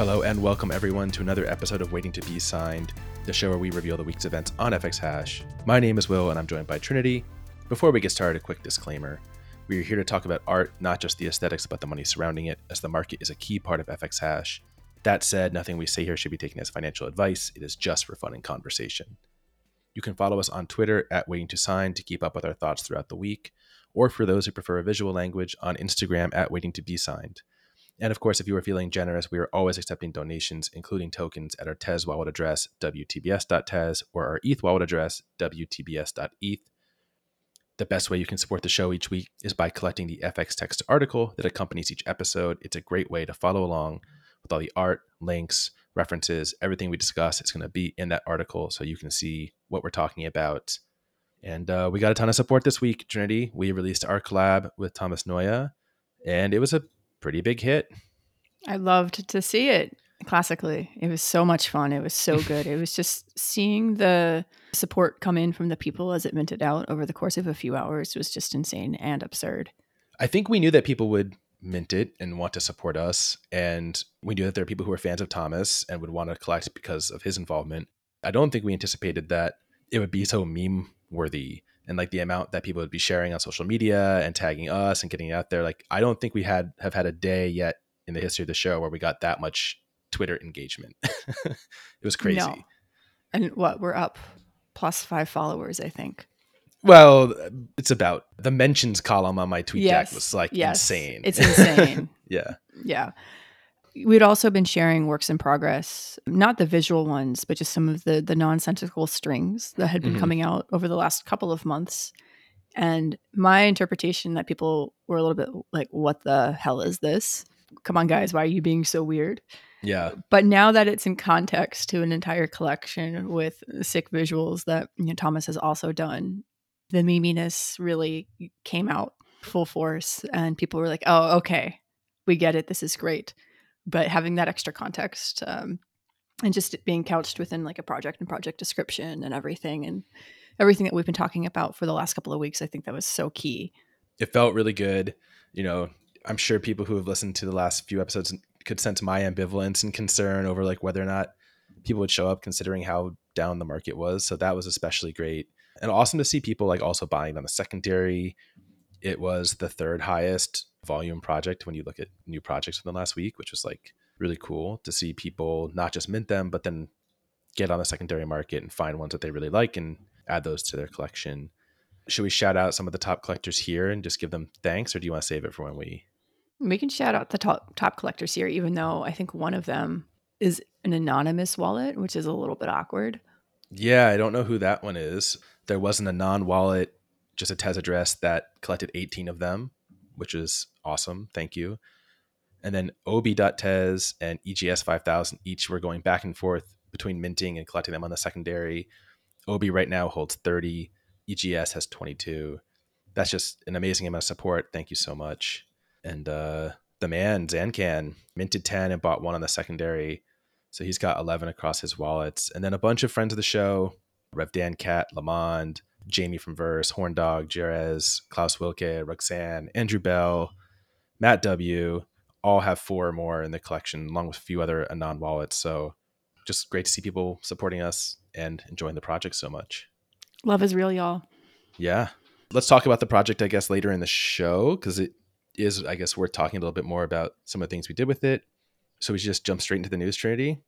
Hello and welcome everyone to another episode of Waiting to Be Signed, the show where we reveal the week's events on FX Hash. My name is Will and I'm joined by Trinity. Before we get started, a quick disclaimer. We are here to talk about art, not just the aesthetics, but the money surrounding it, as the market is a key part of FX Hash. That said, nothing we say here should be taken as financial advice. It is just for fun and conversation. You can follow us on Twitter at Waiting to Sign to keep up with our thoughts throughout the week, or for those who prefer a visual language, on Instagram at Waiting to Be Signed. And of course, if you are feeling generous, we are always accepting donations, including tokens at our Tez wallet address, wtbs.tez, or our ETH wallet address, wtbs.eth. The best way you can support the show each week is by collecting the FX text article that accompanies each episode. It's a great way to follow along with all the art, links, references, everything we discuss. It's going to be in that article so you can see what we're talking about. And uh, we got a ton of support this week, Trinity. We released our collab with Thomas Noya, and it was a pretty big hit. I loved to see it classically. It was so much fun. It was so good. it was just seeing the support come in from the people as it minted out over the course of a few hours was just insane and absurd. I think we knew that people would mint it and want to support us. And we knew that there are people who are fans of Thomas and would want to collect because of his involvement. I don't think we anticipated that it would be so meme worthy and like the amount that people would be sharing on social media and tagging us and getting it out there. Like I don't think we had have had a day yet in the history of the show where we got that much Twitter engagement. it was crazy. No. And what we're up plus five followers, I think. Well, it's about the mentions column on my tweet yes. was like yes. insane. It's insane. yeah. Yeah. We'd also been sharing works in progress, not the visual ones, but just some of the the nonsensical strings that had been mm-hmm. coming out over the last couple of months. And my interpretation that people were a little bit like, "What the hell is this? Come on, guys, why are you being so weird?" Yeah. But now that it's in context to an entire collection with sick visuals that you know, Thomas has also done, the meminess really came out full force, and people were like, "Oh, okay, we get it. This is great." But having that extra context um, and just being couched within like a project and project description and everything and everything that we've been talking about for the last couple of weeks i think that was so key. It felt really good you know i'm sure people who have listened to the last few episodes could sense my ambivalence and concern over like whether or not people would show up considering how down the market was so that was especially great. And awesome to see people like also buying on the secondary it was the third highest volume project when you look at new projects in the last week, which was like really cool to see people not just mint them, but then get on the secondary market and find ones that they really like and add those to their collection. Should we shout out some of the top collectors here and just give them thanks, or do you want to save it for when we? We can shout out the top top collectors here, even though I think one of them is an anonymous wallet, which is a little bit awkward. Yeah, I don't know who that one is. There was an anon wallet, just a Tez address that collected 18 of them, which is awesome. Thank you. And then Obi.tez and EGS 5000 each were going back and forth between minting and collecting them on the secondary. OB right now holds 30, EGS has 22. That's just an amazing amount of support. Thank you so much. And uh, the man, Zancan, minted 10 and bought one on the secondary. So he's got 11 across his wallets. And then a bunch of friends of the show Rev Dan Cat, Lamond, Jamie from Verse, Horn Dog, Jerez, Klaus Wilke, Rudxane, Andrew Bell, Matt W. all have four or more in the collection, along with a few other Anon wallets. So just great to see people supporting us and enjoying the project so much. Love is real, y'all. Yeah. Let's talk about the project, I guess, later in the show, because it is, I guess, worth talking a little bit more about some of the things we did with it. So we just jump straight into the news, Trinity.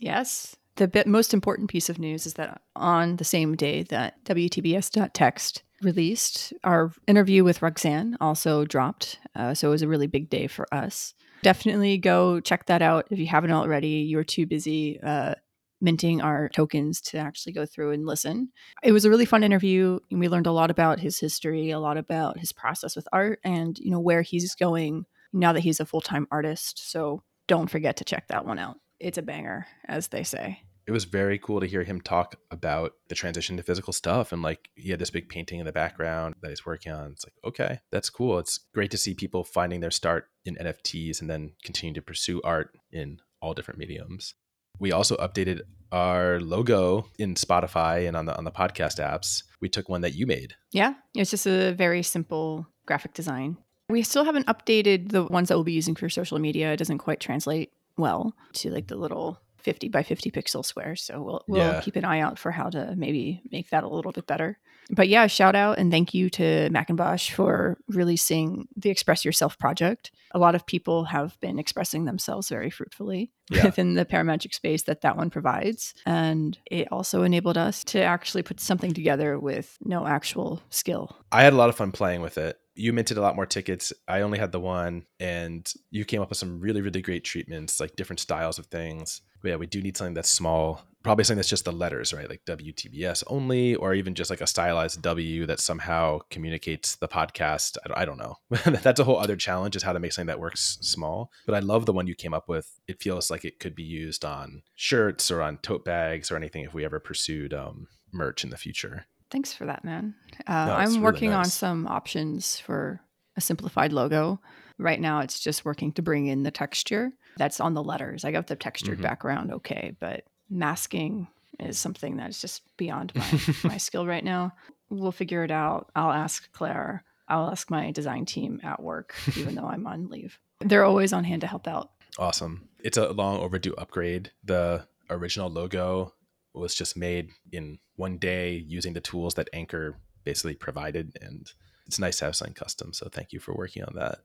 Yes. The bit, most important piece of news is that on the same day that WTBS.text released. Our interview with Rudxane also dropped. Uh, so it was a really big day for us. Definitely go check that out if you haven't already. You're too busy uh, minting our tokens to actually go through and listen. It was a really fun interview. And we learned a lot about his history, a lot about his process with art, and you know where he's going now that he's a full time artist. So don't forget to check that one out. It's a banger, as they say it was very cool to hear him talk about the transition to physical stuff and like he had this big painting in the background that he's working on. It's like okay that's cool. It's great to see people finding their start in nfts and then continue to pursue art in all different mediums. We also updated our logo in spotify and on the on the podcast apps. We took one that you made. Yeah it's just a very simple graphic design. We still haven't updated the ones that we'll be using for social media. It doesn't quite translate well to like the little 50 by 50 pixel square. So we'll we'll Yeah. keep an eye out for how to maybe make that a little bit better. But yeah, shout out and thank you to Macintosh for releasing the Express Yourself project. A lot of people have been expressing themselves very fruitfully Yeah. within the parametric space that that one provides. And it also enabled us to actually put something together with no actual skill. I had a lot of fun playing with it. You minted a lot more tickets. I only had the one, and you came up with some really, really great treatments, like different styles of things. But yeah, we do need something that's small, probably something that's just the letters, right? Like WTBS only, or even just like a stylized W that somehow communicates the podcast. I don't, know. that's a whole other challenge is how to make something that works small. But I love the one you came up with. It feels like it could be used on shirts or on tote bags or anything if we ever pursued um, merch in the future. Thanks for that, man. Uh, No, I'm it's really working on some options for a simplified logo. Right now, it's just working to bring in the texture that's on the letters. I got the textured Mhm. background okay, but masking is something that's just beyond my, my skill right now. We'll figure it out. I'll ask Claire. I'll ask my design team at work, even though I'm on leave. They're always on hand to help out. Awesome. It's a long overdue upgrade. The original logo was just made in one day using the tools that Anchor basically provided. And it's nice to have something custom. So thank you for working on that.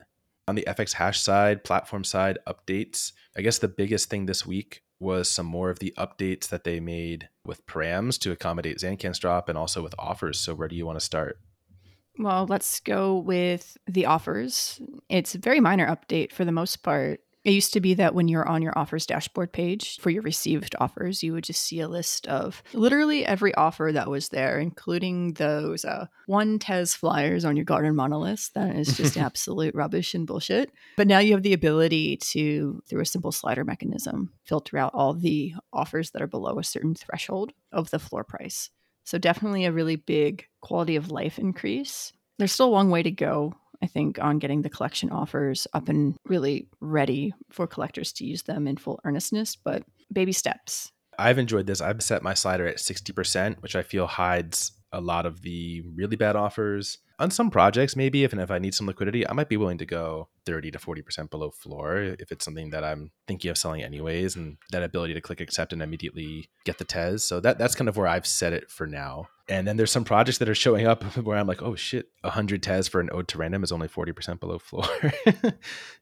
On the FX hash side, platform side, updates, I guess the biggest thing this week was some more of the updates that they made with params to accommodate Zancan's drop and also with offers. So where do you want to start? Well, let's go with the offers. It's a very minor update for the most part. It used to be that when you're on your offers dashboard page for your received offers, you would just see a list of literally every offer that was there, including those uh, one Tez flyers on your garden monolith. That is just absolute rubbish and bullshit. But now you have the ability to, through a simple slider mechanism, filter out all the offers that are below a certain threshold of the floor price. So definitely a really big quality of life increase. There's still a long way to go, I think, on getting the collection offers up and really ready for collectors to use them in full earnestness, but baby steps. I've enjoyed this. I've set my slider at 60%, which I feel hides a lot of the really bad offers. On some projects, maybe if and if I need some liquidity, I might be willing to go 30 to 40% below floor if it's something that I'm thinking of selling anyways, and that ability to click accept and immediately get the Tez. So that that's kind of where I've set it for now. And then there's some projects that are showing up where I'm like, oh shit, 100 Tez for an ode to random is only 40% below floor.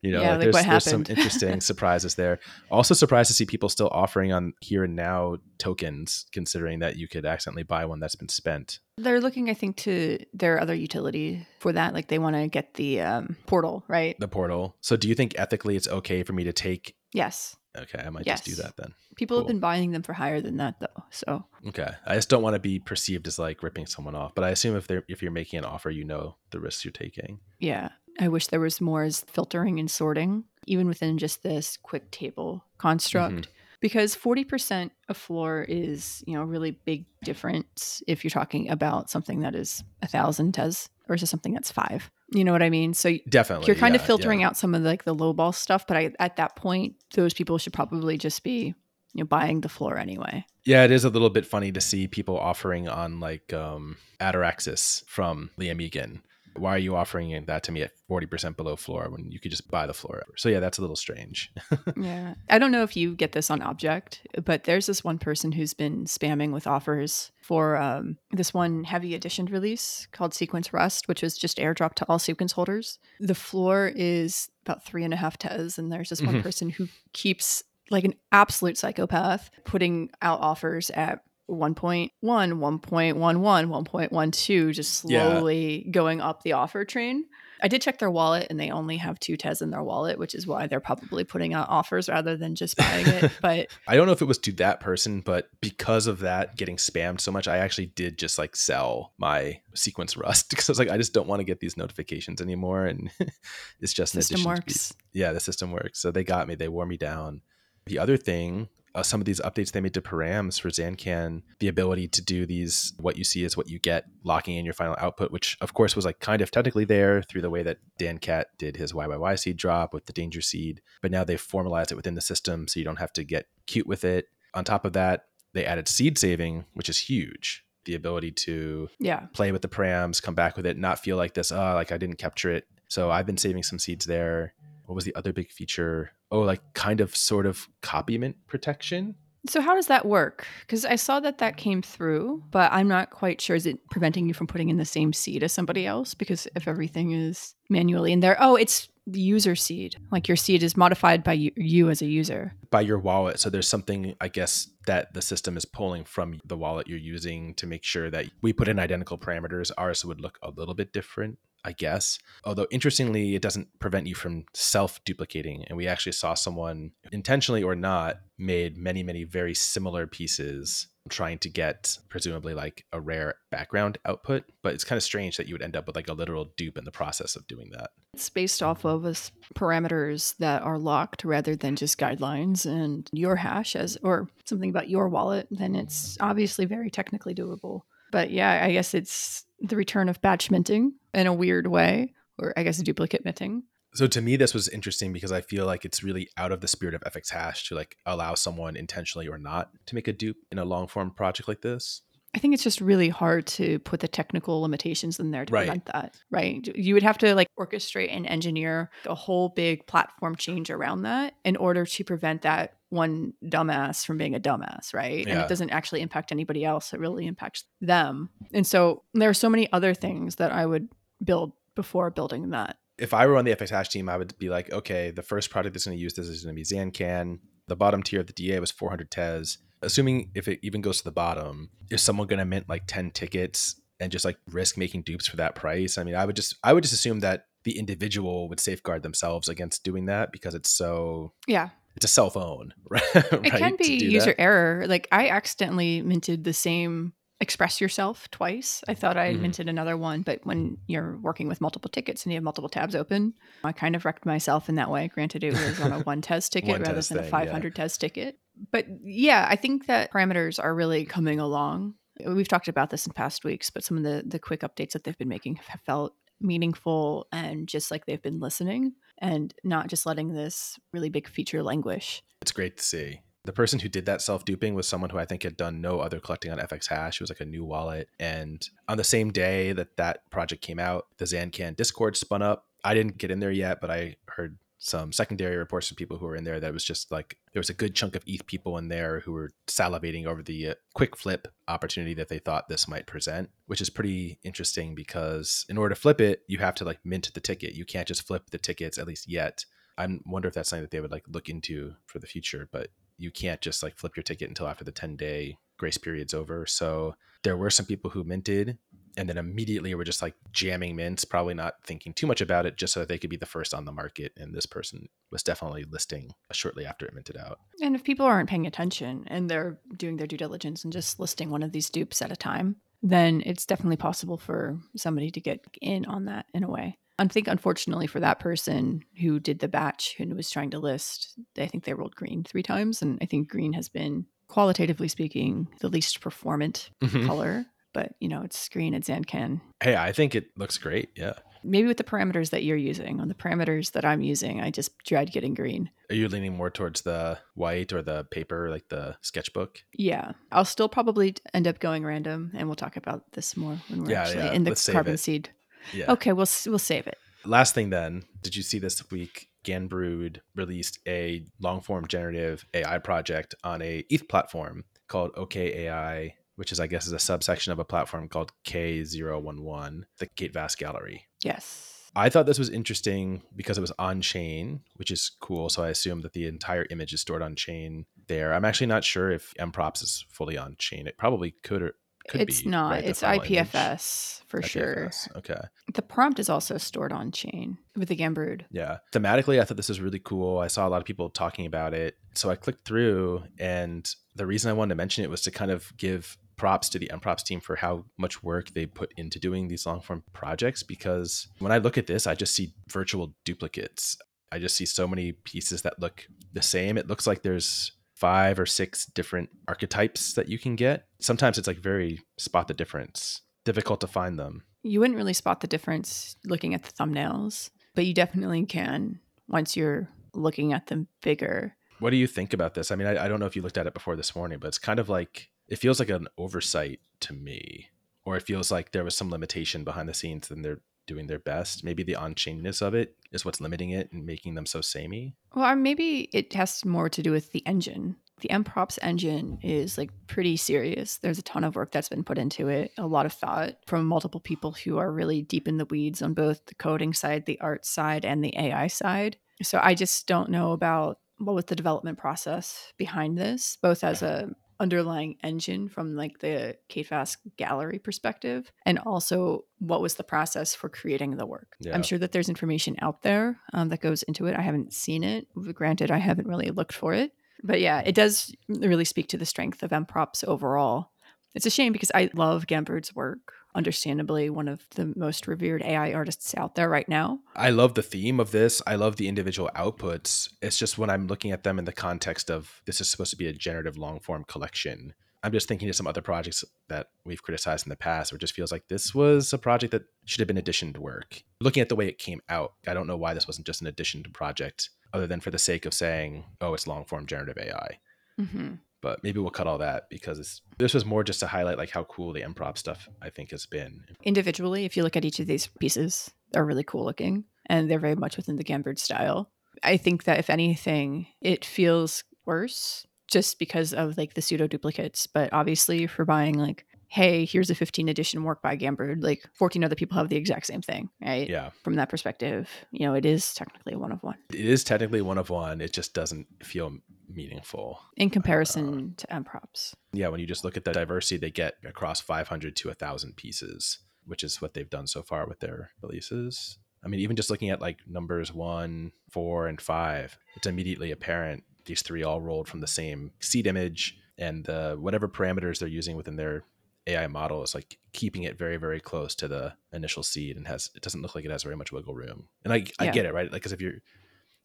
you know, Yeah, like there's, there's some interesting surprises there. Also surprised to see people still offering on here and now tokens, considering that you could accidentally buy one that's been spent. They're looking, I think, to their other utility for that. Like they want to get the um, portal, right? The portal. So do you think ethically it's okay for me to take? Yes. Okay, I might just do that then. People Cool. have been buying them for higher than that, though. So Okay, I just don't want to be perceived as like ripping someone off. But I assume if they're if you're making an offer, you know the risks you're taking. Yeah. I wish there was more as filtering and sorting, even within just this quick table construct. Mm-hmm. Because 40% of floor is, you know, a really big difference if you're talking about something that is a thousand tes versus something that's five. You know what I mean? So Definitely, you're kind of filtering yeah. out some of like the low ball stuff, but I, at that point, those people should probably just be, you know, buying the floor anyway. Yeah, it is a little bit funny to see people offering on like um Ataraxis from Liam Egan. Why are you offering that to me at 40% below floor when you could just buy the floor? So yeah, that's a little strange. Yeah. I don't know if you get this on Object, but there's this one person who's been spamming with offers for um, this one heavy edition release called Sequence Rust, which was just airdropped to all sequence holders. The floor is about three and a half tes, and there's this one Mhm. person who keeps like an absolute psychopath putting out offers at 1.1, 1.11, 1.12, just Yeah. slowly going up the offer train. I did check their wallet and they only have two TES in their wallet, which is why they're probably putting out offers rather than just buying it. But I don't know if it was to that person, but because of that getting spammed so much, I actually did just like sell my sequence rust because I was like, I just don't want to get these notifications anymore. And it's just an system addition to be- works. yeah, the system works. So they got me. They wore me down. The other thing, uh, some of these updates they made to params for Zancan, the ability to do these what you see is what you get, locking in your final output, which of course was like kind of technically there through the way that Dan Cat did his YYY seed drop with the danger seed. But now they've formalized it within the system so you don't have to get cute with it. On top of that, they added seed saving, which is huge. The ability to Yeah. play with the params, come back with it, not feel like this, oh, like I didn't capture it. So I've been saving some seeds there. what was the other big feature? Oh, like kind of sort of copy mint protection. So how does that work? Because I saw that that came through, but I'm not quite sure. Is it preventing you from putting in the same seed as somebody else? Because if everything is manually in there, oh, it's the user seed. Like your seed is modified by you, you as a user. By your wallet. So there's something, I guess, that the system is pulling from the wallet you're using to make sure that we put in identical parameters. Ours would look a little bit different. I guess. Although interestingly, it doesn't prevent you from self duplicating. And we actually saw someone, intentionally or not, made many, many very similar pieces trying to get presumably like a rare background output. But it's kind of strange that you would end up with like a literal dupe in the process of doing that. It's based off of parameters that are locked rather than just guidelines and your hash as or something about your wallet, then it's obviously very technically doable. But yeah, I guess it's the return of batch minting in a weird way, or I guess duplicate minting. So to me, this was interesting because I feel like it's really out of the spirit of FX hash to like allow someone intentionally or not to make a dupe in a long form project like this. I think it's just really hard to put the technical limitations in there to right. prevent that, right? You would have to like orchestrate and engineer a whole big platform change around that in order to prevent that one dumbass from being a dumbass, right? Yeah. And it doesn't actually impact anybody else. It really impacts them. And so there are so many other things that I would build before building that. If I were on the FX Hash team, I would be like, okay, the first product that's going to use this is going to be Zancan. The bottom tier of the DA was 400 TES. Assuming if it even goes to the bottom, is someone going to mint like 10 tickets and just like risk making dupes for that price? I mean, I would just I would just assume that the individual would safeguard themselves against doing that because it's so yeah it's a cell phone, right? It can be user that. error. Like I accidentally minted the same express yourself twice. I thought I mm. minted another one, but when you're working with multiple tickets and you have multiple tabs open, I kind of wrecked myself in that way. Granted, it was on a one test ticket one rather than thing, a 500 yeah. TES ticket. But yeah, I think that parameters are really coming along. We've talked about this in past weeks, but some of the the quick updates that they've been making have felt meaningful and just like they've been listening and not just letting this really big feature languish. It's great to see. The person who did that self duping was someone who I think had done no other collecting on FX Hash. It was like a new wallet. And on the same day that that project came out, the Zancan Discord spun up. I didn't get in there yet, but I heard some secondary reports from people who were in there that it was just like there was a good chunk of ETH people in there who were salivating over the uh, quick flip opportunity that they thought this might present, which is pretty interesting because in order to flip it, you have to like mint the ticket. You can't just flip the tickets, at least yet. I wonder if that's something that they would like look into for the future, but you can't just like flip your ticket until after the 10 day grace period's over. So there were some people who minted and then immediately were just like jamming mints, probably not thinking too much about it, just so that they could be the first on the market. And this person was definitely listing shortly after it minted out. And if people aren't paying attention and they're doing their due diligence and just listing one of these dupes at a time, then it's definitely possible for somebody to get in on that in a way. I think, unfortunately, for that person who did the batch and was trying to list, I think they rolled green three times. And I think green has been, qualitatively speaking, the least performant mm-hmm. color but you know, it's green at Zancan. Hey, I think it looks great. Yeah. Maybe with the parameters that you're using, on the parameters that I'm using, I just dread getting green. Are you leaning more towards the white or the paper, like the sketchbook? Yeah. I'll still probably end up going random, and we'll talk about this more when we're yeah, actually yeah. in the Let's carbon seed. Yeah. Okay, we'll we'll save it. Last thing then, did you see this week Ganbrood released a long form generative AI project on a ETH platform called OKAI which is, I guess, is a subsection of a platform called K011, the Kate Vass Gallery. Yes. I thought this was interesting because it was on chain, which is cool. So I assume that the entire image is stored on chain there. I'm actually not sure if EmProps is fully on chain. It probably could or could it's be, not. Right, it's IPFS image. for IPFS. sure. Okay. The prompt is also stored on chain with the Ganbrood. Yeah. Thematically, I thought this was really cool. I saw a lot of people talking about it. So I clicked through, and the reason I wanted to mention it was to kind of give props to the EmProps team for how much work they put into doing these long form projects because when I look at this, I just see virtual duplicates. I just see so many pieces that look the same. It looks like there's five or six different archetypes that you can get. Sometimes it's like very spot the difference, difficult to find them. You wouldn't really spot the difference looking at the thumbnails, but you definitely can once you're looking at them bigger. What do you think about this? I mean, I, I don't know if you looked at it before this morning, but it's kind of like it feels like an oversight to me or it feels like there was some limitation behind the scenes and they're doing their best. Maybe the on chainness of it is what's limiting it and making them so samey. Well, or maybe it has more to do with the engine. The EmProps engine is like pretty serious. There's a ton of work that's been put into it, a lot of thought from multiple people who are really deep in the weeds on both the coding side, the art side, and the AI side. So I just don't know about what was the development process behind this, both as a underlying engine from like the Kate Vass gallery perspective, and also what was the process for creating the work. Yeah. I'm sure that there's information out there um, that goes into it. I haven't seen it. Granted, I haven't really looked for it, but yeah, it does really speak to the strength of EmProps overall. It's a shame because I love Ganbrood's work. Understandably, one of the most revered AI artists out there right now. I love the theme of this. I love the individual outputs. It's just when I'm looking at them in the context of this is supposed to be a generative long form collection. I'm just thinking of some other projects that we've criticized in the past where it just feels like this was a project that should have been additioned work. Looking at the way it came out, I don't know why this wasn't just an additioned project other than for the sake of saying, oh, it's long form generative AI. Mm-hmm. But maybe we'll cut all that because it's, this was more just to highlight like how cool the EmProps stuff I think has been. Individually, if you look at each of these pieces, they're really cool looking and they're very much within the Ganbrood style. I think that if anything, it feels worse just because of like the pseudo duplicates. But obviously, if you're buying like, hey, here's a 15 edition work by Ganbrood. like 14 other people have the exact same thing, right? Yeah. From that perspective, you know, it is technically one of one It is technically one of one. It just doesn't feel meaningful. in uh, comparison to EmProps. Yeah, when you just look at the diversity they get across 500 to 1,000 pieces, which is what they've done so far with their releases. I mean, even just looking at like numbers one, four, and five, it's immediately apparent these three all rolled from the same seed image and the whatever parameters they're using within their AI model is like keeping it very, very close to the initial seed and has it doesn't look like it has very much wiggle room. And I, I get it, right? Like, because if you're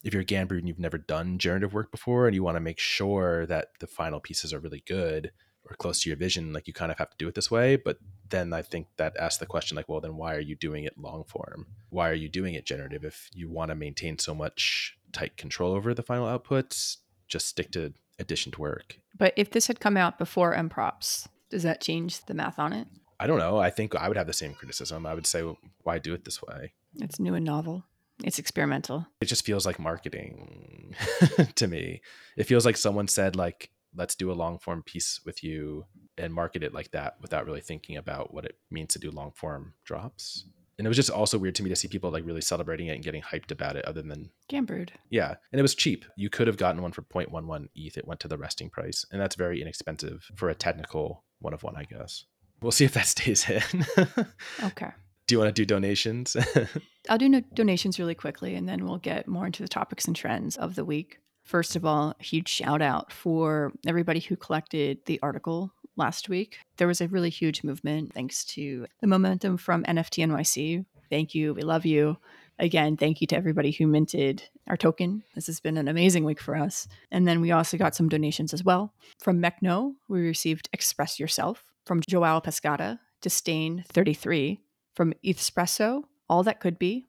if you're a Ganbrood and you've never done generative work before and you want to make sure that the final pieces are really good or close to your vision, like you kind of have to do it this way. But then I think that asks the question, like, well, then why are you doing it long form? Why are you doing it generative if you want to maintain so much tight control over the final outputs? Just stick to additioned work. But if this had come out before EmProps, does that change the math on it? I don't know. I think I would have the same criticism. I would say, well, why do it this way? It's new and novel. It's experimental. It just feels like marketing to me. It feels like someone said, like, let's do a long form piece with you and market it like that without really thinking about what it means to do long form drops. And it was just also weird to me to see people like really celebrating it and getting hyped about it, other than, Ganbrood. yeah. And it was cheap. You could have gotten one for 0.11 ETH. It went to the resting price. And that's very inexpensive for a technical one of one, I guess. We'll see if that stays in. Okay. Do you want to do donations? I'll do no- donations really quickly and then we'll get more into the topics and trends of the week. First of all, huge shout out for everybody who collected the article last week. There was a really huge movement thanks to the momentum from NFT NYC. Thank you. We love you. Again, thank you to everybody who minted our token. This has been an amazing week for us. And then we also got some donations as well. From Mechno, we received Express Yourself. From Joao Pescata, Disdain 33. From Espresso, All That Could Be.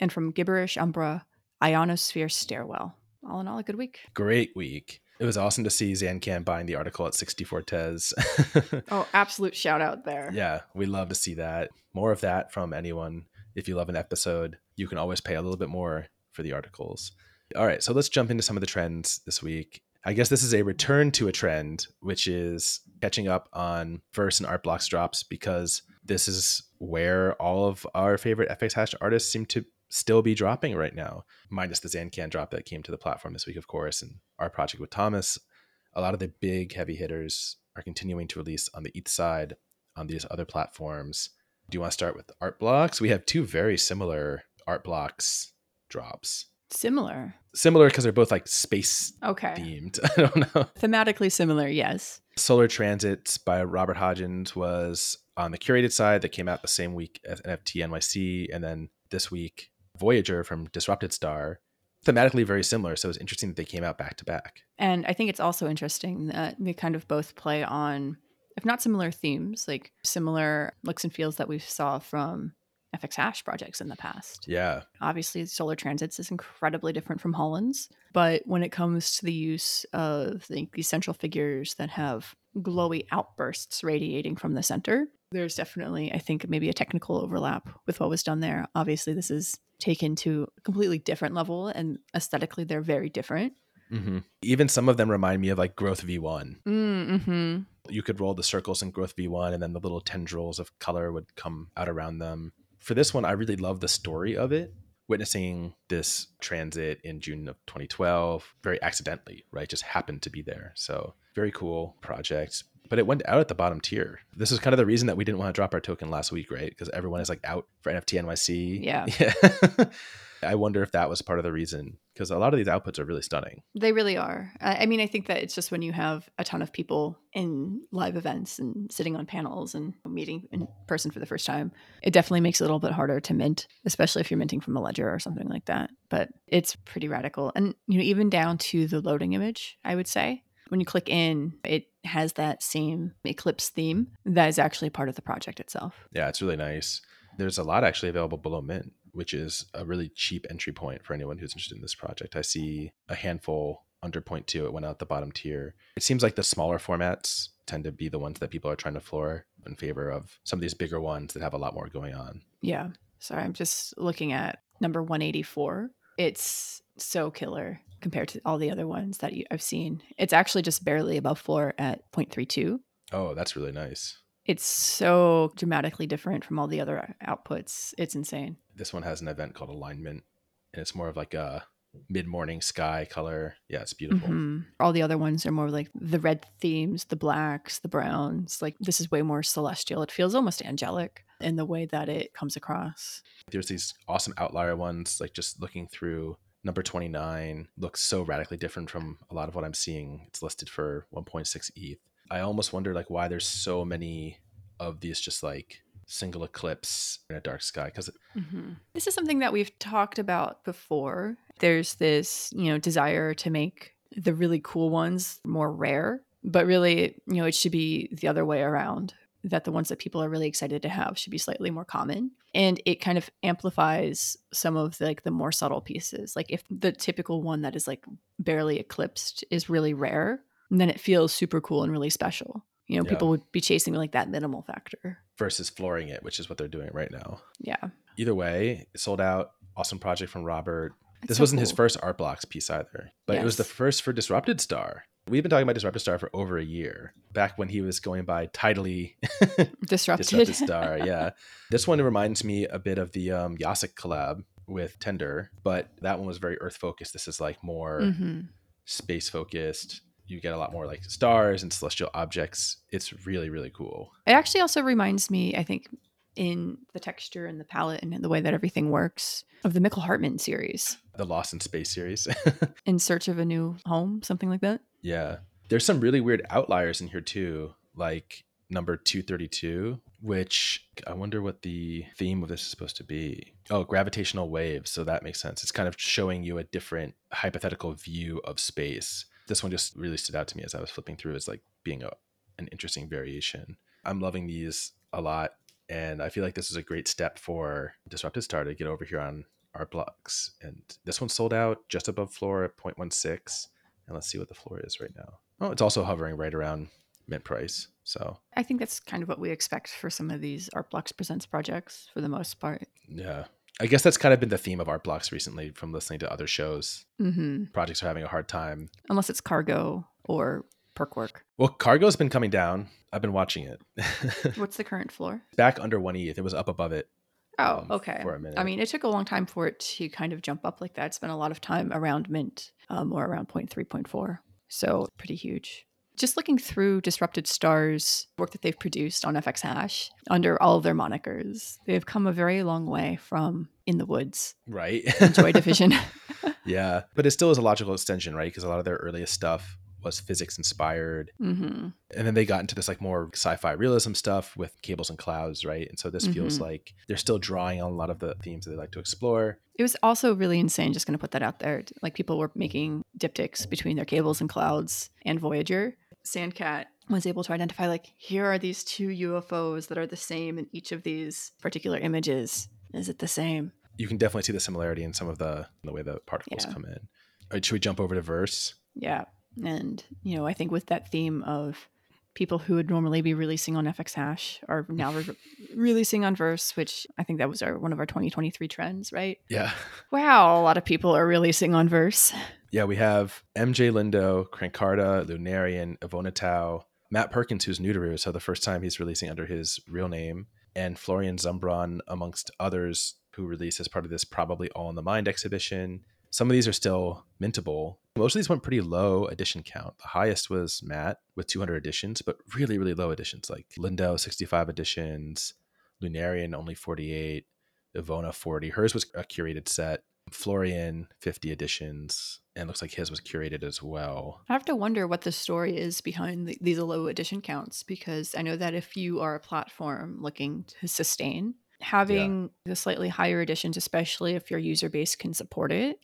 And from Gibberish Umbra, Ionosphere Stairwell. All in all, a good week. Great week. It was awesome to see Zancan buying the article at 64 Tez. Oh, absolute shout out there. yeah, we love to see that. More of that from anyone. If you love an episode, you can always pay a little bit more for the articles. All right, so let's jump into some of the trends this week. I guess this is a return to a trend, which is catching up on verse and art blocks drops because this is where all of our favorite FX hash artists seem to still be dropping right now, minus the Zancan drop that came to the platform this week, of course, and our project with Thomas. A lot of the big heavy hitters are continuing to release on the ETH side on these other platforms. Do you want to start with art blocks? We have two very similar art blocks drops. Similar. Similar because they're both like space Okay. themed. I don't know. Thematically similar, yes. Solar Transit by Robert Hodgins was on the curated side that came out the same week as NFT NYC. And then this week, Voyager from Disrupted Star. Thematically very similar. So it's interesting that they came out back to back. And I think it's also interesting that they kind of both play on, if not similar themes, like similar looks and feels that we saw from FX Hash projects in the past. Yeah. Obviously, Solar Transits is incredibly different from Holland's, but when it comes to the use of like, these central figures that have glowy outbursts radiating from the center, There's definitely, I think, maybe a technical overlap with what was done there. Obviously, this is taken to a completely different level, and aesthetically, they're very different. Mm-hmm. Even some of them remind me of like Growth V1. Mm-hmm. You could roll the circles in Growth V1, and then the little tendrils of color would come out around them. For this one, I really love the story of it. Witnessing this transit in June of 2012, very accidentally, right? Just happened to be there. So, very cool project. But it went out at the bottom tier. This is kind of the reason that we didn't want to drop our token last week, right? Because everyone is like out for NFT NYC. Yeah. Yeah. I wonder if that was part of the reason because a lot of these outputs are really stunning. They really are. I I mean, I think that it's just when you have a ton of people in live events and sitting on panels and meeting in person for the first time, it definitely makes it a little bit harder to mint, especially if you're minting from a ledger or something like that. But it's pretty radical. And, you know, even down to the loading image, I would say. When you click in, it has that same Eclipse theme that is actually part of the project itself. Yeah, it's really nice. There's a lot actually available below mint, which is a really cheap entry point for anyone who's interested in this project. I see a handful under two. It went out the bottom tier. It seems like the smaller formats tend to be the ones that people are trying to floor in favor of some of these bigger ones that have a lot more going on. Yeah. Sorry, I'm just looking at number 184. It's so killer compared to all the other ones that you, I've seen. It's actually just barely above floor at 0.32. Oh, that's really nice. It's so dramatically different from all the other outputs. It's insane. This one has an event called Alignment, and it's more of like a mid morning sky color. Yeah, it's beautiful. Mhm. All the other ones are more like the red themes, the blacks, the browns. Like this is way more celestial. It feels almost angelic in the way that it comes across. There's these awesome outlier ones, like just looking through number 29 looks so radically different from a lot of what I'm seeing. It's listed for 1.6 ETH. I almost wonder like why there's so many of these just like single eclipse in a dark sky because mm-hmm. This is something that we've talked about before. There's this, you know, desire to make the really cool ones more rare, but really, you know, it should be the other way around. That the ones that people are really excited to have should be slightly more common, and it kind of amplifies some of the, like the more subtle pieces. Like if the typical one that is like barely eclipsed is really rare, then it feels super cool and really special. You know, Yeah. people would be chasing like that minimal factor. versus flooring it, which is what they're doing right now. Yeah, Either way, it sold out. Awesome project from Robert. It's this so wasn't his first art blocks piece either, but it was the first for Disrupted Star. We've been talking about Disrupted Star for over a year, back when he was going by tidily disrupted. Disrupted Star. Yeah. This one reminds me a bit of the um, Yasik collab with Tender, but that one was very Earth focused. This is like more hmm space focused. You get a lot more like stars and celestial objects. It's really, really cool. It actually also reminds me, I think, in the texture and the palette and the way that everything works, of the Michael Hartman series, The Lost in Space series. In Search of a New Home, something like that. Yeah. There's some really weird outliers in here too, like number 232, which I wonder what the theme of this is supposed to be. Oh, gravitational waves. So that makes sense. It's kind of showing you a different hypothetical view of space. This one just really stood out to me as I was flipping through as like being a, an interesting variation. I'm loving these a lot. And I feel like this is a great step for Disrupted Star to get over here on Art Blocks. And this one sold out just above floor at 0.16. And let's see what the floor is right now. Oh, it's also hovering right around mint price. So I think that's kind of what we expect for some of these Art Blocks Presents projects for the most part. yeah, I guess that's kind of been the theme of art blocks recently from listening to other shows. hmm Projects are having a hard time. Unless it's cargo or perk work. Well, cargo's been coming down. I've been watching it. What's the current floor? Back under one ETH. It was up above it. Oh, um, okay. for a minute. I mean, it took a long time for it to kind of jump up like that. It's been a lot of time around mint um, or around 0.3, 0.4. So pretty huge. Just looking through Disrupted Stars work that they've produced on FX Hash under all of their monikers, they've come a very long way from In the Woods, Right. Joy Division. yeah. But it still is a logical extension, right? Because a lot of their earliest stuff was physics inspired. hmm And then they got into this like more sci-fi realism stuff with cables and clouds, right? And so this feels Mhm. like they're still drawing on a lot of the themes that they like to explore. It was also really insane, just going to put that out there. Like people were making diptychs between their cables and clouds and Voyager. Sandcat was able to identify, like, here are these two UFOs that are the same in each of these particular images. Is it the same? You can definitely see the similarity in some of the the way the particles Yeah. come in. All right, should we jump over to verse? Yeah. And, you know, I think with that theme of people who would normally be releasing on FX Hash are now re- releasing on Verse, which I think that was our one of our 2023 trends, right? Yeah. Wow, a lot of people are releasing on Verse. Yeah, we have MJ Lindo, Crankarta, Lunarian, Ivona Tau, Matt Perkins, who's new to Rue, so the first time he's releasing under his real name, and Florian Zumbrunn, amongst others who released as part of this Probably All in the Mind exhibition. Some of these are still mintable. Most of these went pretty low edition count. The highest was Matt with 200 editions, but really, really low editions like Lindo, 65 editions, Lunarian, only 48, Ivona, 40. Hers was a curated set. Florian, 50 editions, and looks like his was curated as well. I have to wonder what the story is behind the, these low edition counts because I know that if you are a platform looking to sustain, having yeah. the slightly higher editions, especially if your user base can support it,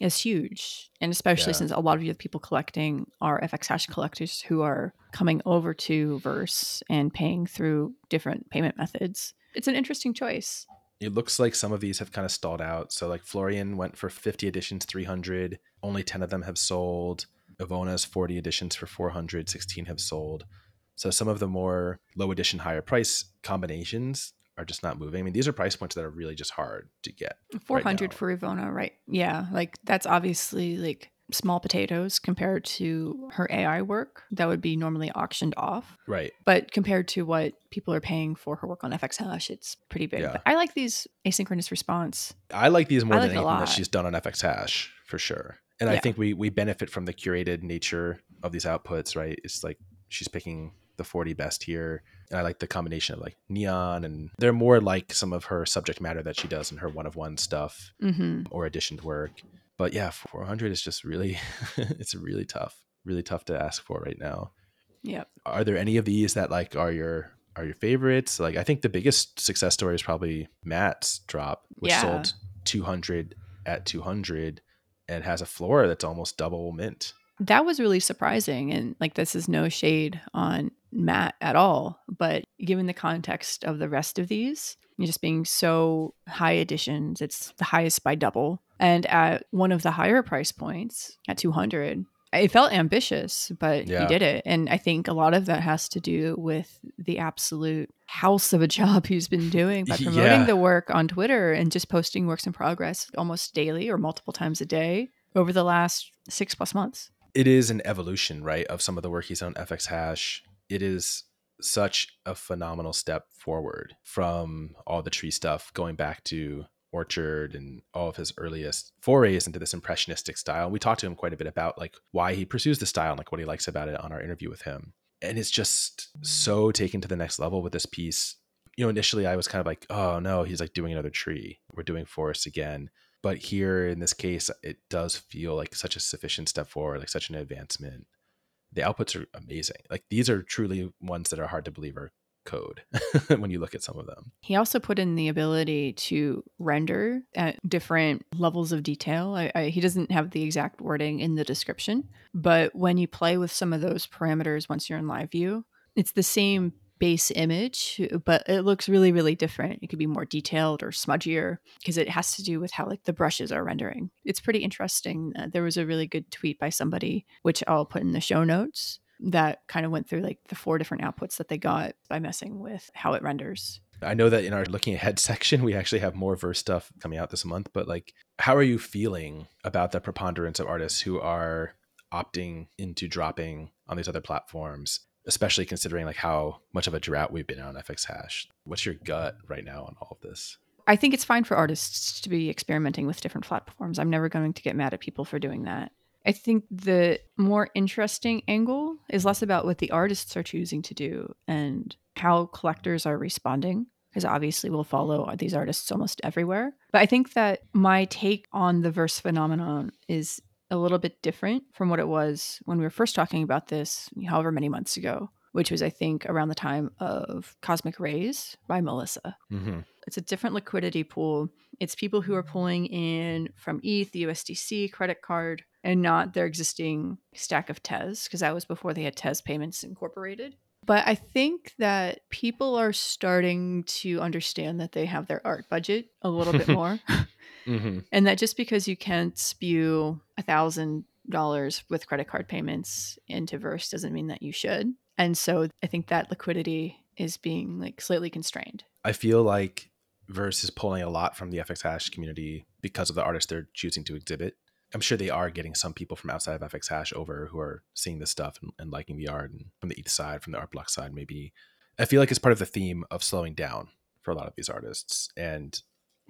is huge. And especially yeah. since a lot of the people collecting are FX hash collectors who are coming over to Verse and paying through different payment methods. It's an interesting choice. It looks like some of these have kind of stalled out. So, like Florian went for 50 editions, 300. Only 10 of them have sold. Ivona's 40 editions for 400, 16 have sold. So, some of the more low edition, higher price combinations are just not moving. I mean, these are price points that are really just hard to get. 400 right for Ivona, right? Yeah. Like that's obviously like small potatoes compared to her AI work that would be normally auctioned off. Right. But compared to what people are paying for her work on FX Hash, it's pretty big. Yeah. But I like these asynchronous response. I like these more than anything that she's done on FX Hash for sure. And yeah. I think we we benefit from the curated nature of these outputs, right? It's like she's picking the 40 best here. And I like the combination of like neon and they're more like some of her subject matter that she does in her one of one stuff mm-hmm. or editioned work. But yeah, 400 is just really, it's really tough, really tough to ask for right now. Yeah. Are there any of these that like are your are your favorites? Like I think the biggest success story is probably Matt's drop, which yeah. sold 200 at 200 and has a floor that's almost double mint. That was really surprising. And like, this is no shade on Matt at all. But given the context of the rest of these, just being so high editions, it's the highest by double. And at one of the higher price points, at 200, it felt ambitious, but yeah. he did it. And I think a lot of that has to do with the absolute house of a job he's been doing by promoting yeah. the work on Twitter and just posting works in progress almost daily or multiple times a day over the last six plus months it is an evolution, right, of some of the work he's done FX Hash. It is such a phenomenal step forward from all the tree stuff going back to Orchard and all of his earliest forays into this impressionistic style. We talked to him quite a bit about like why he pursues the style and like what he likes about it on our interview with him. And it's just so taken to the next level with this piece. You know, initially I was kind of like, oh no, he's like doing another tree. We're doing forest again but here in this case it does feel like such a sufficient step forward like such an advancement. The outputs are amazing. Like these are truly ones that are hard to believe are code when you look at some of them. He also put in the ability to render at different levels of detail. I, I, he doesn't have the exact wording in the description but when you play with some of those parameters once you're in live view it's the same base image, but it looks really, really different. It could be more detailed or smudgier because it has to do with how like the brushes are rendering. It's pretty interesting. Uh, there was a really good tweet by somebody, which I'll put in the show notes, that kind of went through like the four different outputs that they got by messing with how it renders. I know that in our looking ahead section, we actually have more verse stuff coming out this month, but like, how are you feeling about the preponderance of artists who are opting into dropping on these other platforms especially considering like how much of a drought we've been on FX Hash. What's your gut right now on all of this? I think it's fine for artists to be experimenting with different platforms. I'm never going to get mad at people for doing that. I think the more interesting angle is less about what the artists are choosing to do and how collectors are responding, because obviously we'll follow these artists almost everywhere. But I think that my take on the verse phenomenon is a little bit different from what it was when we were first talking about this, however many months ago, which was, I think, around the time of Cosmic Rays by Melissa. Mm-hmm. It's a different liquidity pool. It's people who are pulling in from ETH, the USDC credit card, and not their existing stack of TES, because that was before they had TES payments incorporated. But I think that people are starting to understand that they have their art budget a little bit more. Mm-hmm. And that just because you can't spew a thousand dollars with credit card payments into Verse doesn't mean that you should. And so I think that liquidity is being like slightly constrained. I feel like Verse is pulling a lot from the FX Hash community because of the artists they're choosing to exhibit. I'm sure they are getting some people from outside of FX Hash over who are seeing this stuff and, and liking the art, and from the ETH side, from the art block side, maybe. I feel like it's part of the theme of slowing down for a lot of these artists and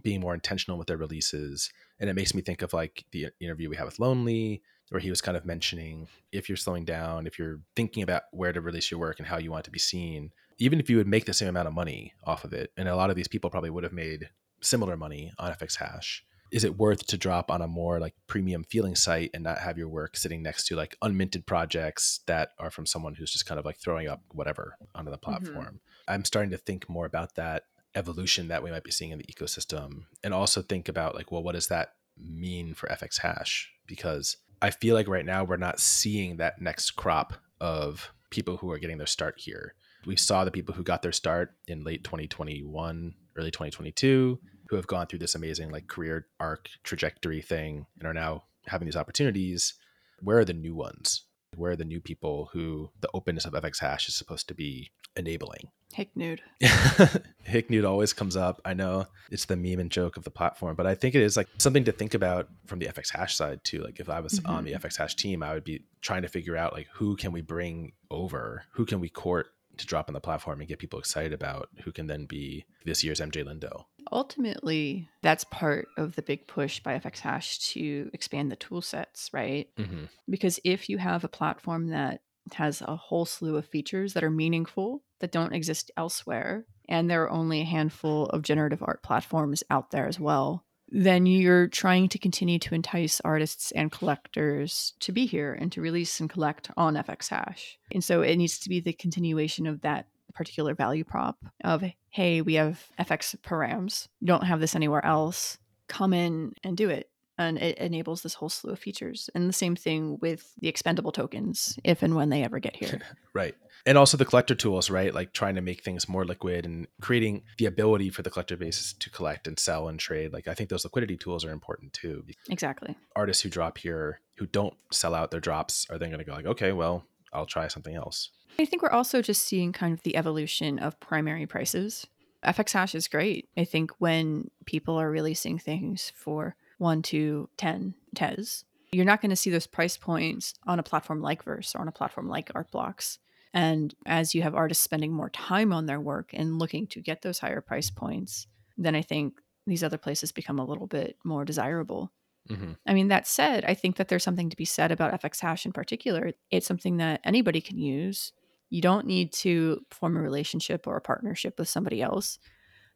being more intentional with their releases. And it makes me think of like the interview we had with Lonely, where he was kind of mentioning if you're slowing down, if you're thinking about where to release your work and how you want it to be seen, even if you would make the same amount of money off of it, and a lot of these people probably would have made similar money on FX Hash. Is it worth to drop on a more like premium feeling site and not have your work sitting next to like unminted projects that are from someone who's just kind of like throwing up whatever onto the mm-hmm. platform? Mm-hmm. I'm starting to think more about that evolution that we might be seeing in the ecosystem and also think about like, well, what does that mean for FX Hash? Because I feel like right now we're not seeing that next crop of people who are getting their start here we saw the people who got their start in late 2021, early 2022, who have gone through this amazing like career arc trajectory thing and are now having these opportunities. Where are the new ones? Where are the new people who the openness of FX hash is supposed to be enabling? Hicknude. Hicknude always comes up. I know it's the meme and joke of the platform, but I think it is like something to think about from the FX hash side too. Like if I was mm-hmm. on the FX hash team, I would be trying to figure out like who can we bring over? Who can we court to drop on the platform and get people excited about who can then be this year's MJ Lindo. Ultimately, that's part of the big push by FX Hash to expand the tool sets, right? Mm-hmm. Because if you have a platform that has a whole slew of features that are meaningful that don't exist elsewhere, and there are only a handful of generative art platforms out there as well, then you're trying to continue to entice artists and collectors to be here and to release and collect on FX Hash. And so it needs to be the continuation of that particular value prop of, hey, we have FX params. You don't have this anywhere else. Come in and do it and it enables this whole slew of features. And the same thing with the expendable tokens, if and when they ever get here. right. And also the collector tools, right? Like trying to make things more liquid and creating the ability for the collector base to collect and sell and trade. Like I think those liquidity tools are important too. Exactly. Artists who drop here who don't sell out their drops are then going to go like, okay, well, I'll try something else. I think we're also just seeing kind of the evolution of primary prices. FX hash is great. I think when people are releasing things for 1 to 10 TES. You're not going to see those price points on a platform like Verse or on a platform like Artblocks. And as you have artists spending more time on their work and looking to get those higher price points, then I think these other places become a little bit more desirable. Mm-hmm. I mean, that said, I think that there's something to be said about FX Hash in particular. It's something that anybody can use. You don't need to form a relationship or a partnership with somebody else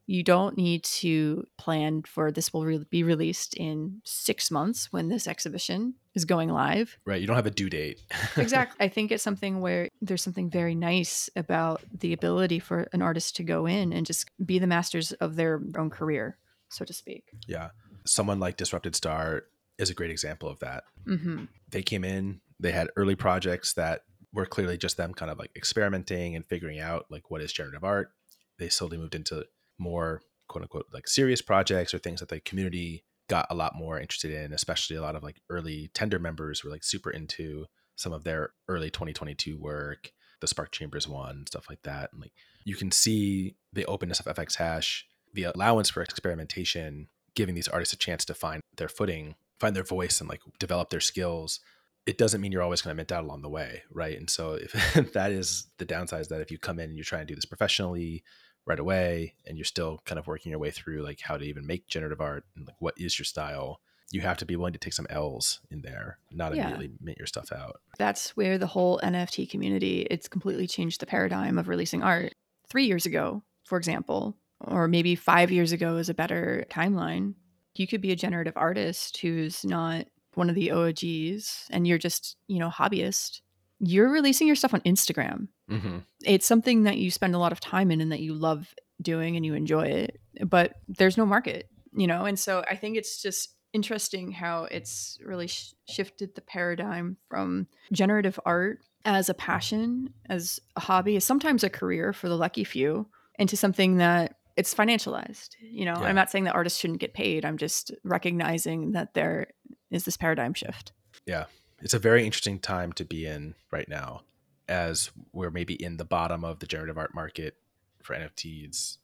you don't need to plan for this will re- be released in six months when this exhibition is going live. Right. You don't have a due date. exactly. I think it's something where there's something very nice about the ability for an artist to go in and just be the masters of their own career, so to speak. Yeah. Someone like Disrupted Star is a great example of that. Mm-hmm. They came in, they had early projects that were clearly just them kind of like experimenting and figuring out like what is generative art. They slowly moved into more quote unquote like serious projects or things that the community got a lot more interested in, especially a lot of like early tender members were like super into some of their early 2022 work, the Spark Chambers one, stuff like that. And like you can see the openness of FX Hash, the allowance for experimentation, giving these artists a chance to find their footing, find their voice, and like develop their skills. It doesn't mean you're always going to mint out along the way, right? And so if that is the downside, is that if you come in and you're trying to do this professionally, right away and you're still kind of working your way through like how to even make generative art and like what is your style you have to be willing to take some l's in there not yeah. immediately mint your stuff out that's where the whole nft community it's completely changed the paradigm of releasing art three years ago for example or maybe five years ago is a better timeline you could be a generative artist who's not one of the ogs and you're just you know hobbyist you're releasing your stuff on Instagram. Mm-hmm. It's something that you spend a lot of time in and that you love doing and you enjoy it, but there's no market, you know? And so I think it's just interesting how it's really sh- shifted the paradigm from generative art as a passion, as a hobby, as sometimes a career for the lucky few, into something that it's financialized. You know, yeah. I'm not saying that artists shouldn't get paid. I'm just recognizing that there is this paradigm shift. Yeah it's a very interesting time to be in right now. As we're maybe in the bottom of the generative art market for NFTs,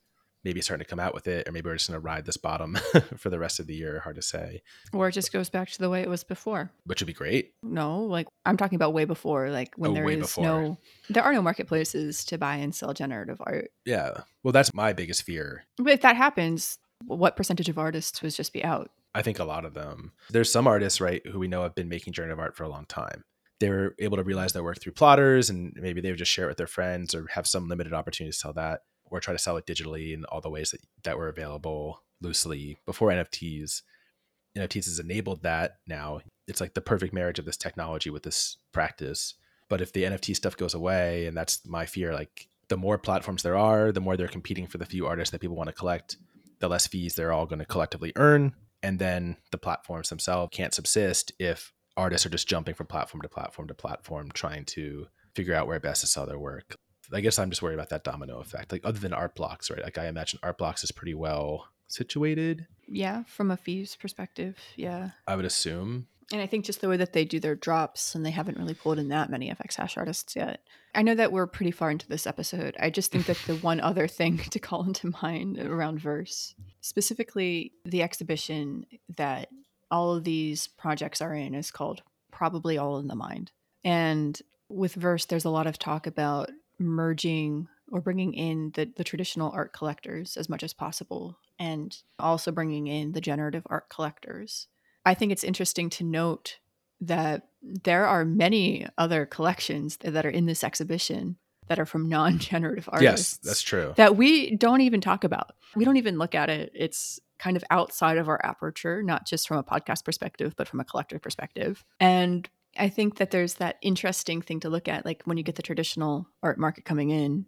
maybe starting to come out with it, or maybe we're just going to ride this bottom for the rest of the year. Hard to say. Or it just goes back to the way it was before. Which would be great. No, like I'm talking about way before, like when Oh, there is before. no, there are no marketplaces to buy and sell generative art. Yeah. Well, that's my biggest fear. But if that happens, what percentage of artists would just be out? I think a lot of them. There's some artists, right, who we know have been making generative art for a long time. They were able to realize their work through plotters, and maybe they would just share it with their friends or have some limited opportunity to sell that, or try to sell it digitally in all the ways that, that were available loosely before NFTs. NFTs has enabled that now. It's like the perfect marriage of this technology with this practice. But if the NFT stuff goes away, and that's my fear, like the more platforms there are, the more they're competing for the few artists that people want to collect, the less fees they're all going to collectively earn. And then the platforms themselves can't subsist if artists are just jumping from platform to platform to platform, trying to figure out where best to sell their work. I guess I'm just worried about that domino effect. Like other than art blocks, right? Like I imagine art blocks is pretty well situated. Yeah, from a fees perspective, yeah. I would assume. And I think just the way that they do their drops, and they haven't really pulled in that many FX Hash artists yet. I know that we're pretty far into this episode. I just think that the one other thing to call into mind around Verse, specifically the exhibition that all of these projects are in, is called Probably All in the Mind. And with Verse, there's a lot of talk about merging or bringing in the, the traditional art collectors as much as possible and also bringing in the generative art collectors. I think it's interesting to note that there are many other collections that are in this exhibition that are from non-generative artists. Yes, that's true. That we don't even talk about. We don't even look at it. It's kind of outside of our aperture, not just from a podcast perspective, but from a collector perspective. And I think that there's that interesting thing to look at. Like when you get the traditional art market coming in,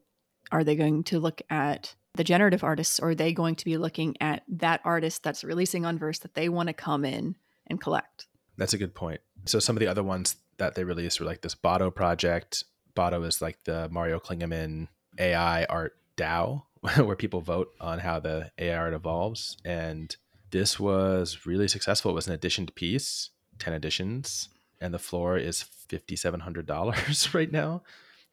are they going to look at the generative artists or are they going to be looking at that artist that's releasing on verse that they want to come in and collect? That's a good point. So some of the other ones that they released were like this Botto project. Botto is like the Mario Klingemann AI art DAO, where people vote on how the AI art evolves. And this was really successful. It was an editioned piece, 10 editions, and the floor is $5,700 right now.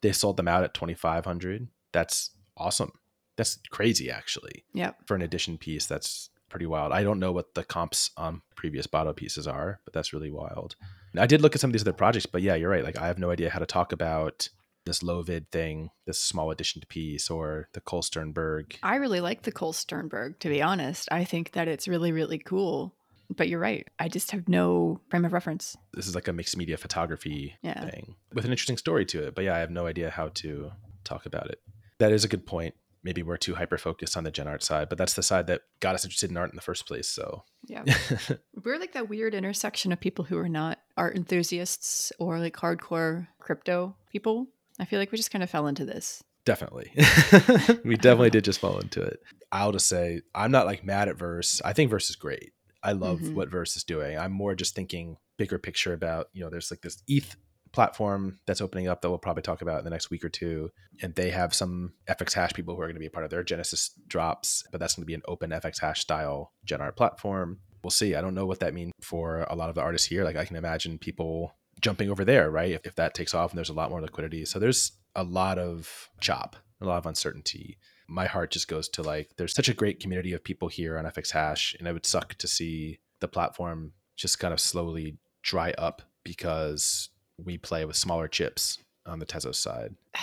They sold them out at 2500 That's awesome. That's crazy, actually Yep. for an edition piece that's pretty wild i don't know what the comps on previous Botto pieces are but that's really wild i did look at some of these other projects but yeah you're right like i have no idea how to talk about this lovid thing this small edition piece or the cole sternberg I really like the Cole Sternberg, to be honest. I think that it's really, really cool. But you're right. I just have no frame of reference. this is like a mixed media photography Yeah. thing with an interesting story to it but yeah i have no idea how to talk about it that is a good point maybe we're too hyper focused on the gen art side but that's the side that got us interested in art in the first place so Yeah. We're like that weird intersection of people who are not art enthusiasts or like hardcore crypto people. I feel like we just kind of fell into this. Definitely. we definitely did just fall into it. I'll just say I'm not like mad at Verse. I think Verse is great. I love Mhm. what Verse is doing. I'm more just thinking bigger picture about, you know, there's like this ETH platform that's opening up that we'll probably talk about in the next week or two. And they have some FX hash people who are going to be a part of their Genesis drops, but that's going to be an open FX hash style Gen art platform. We'll see. I don't know what that means for a lot of the artists here. Like I can imagine people jumping over there, right? If, if that takes off and there's a lot more liquidity. So there's a lot of chop, a lot of uncertainty. My heart just goes to like, there's such a great community of people here on FX Hash, and it would suck to see the platform just kind of slowly dry up because we play with smaller chips on the Tezos side.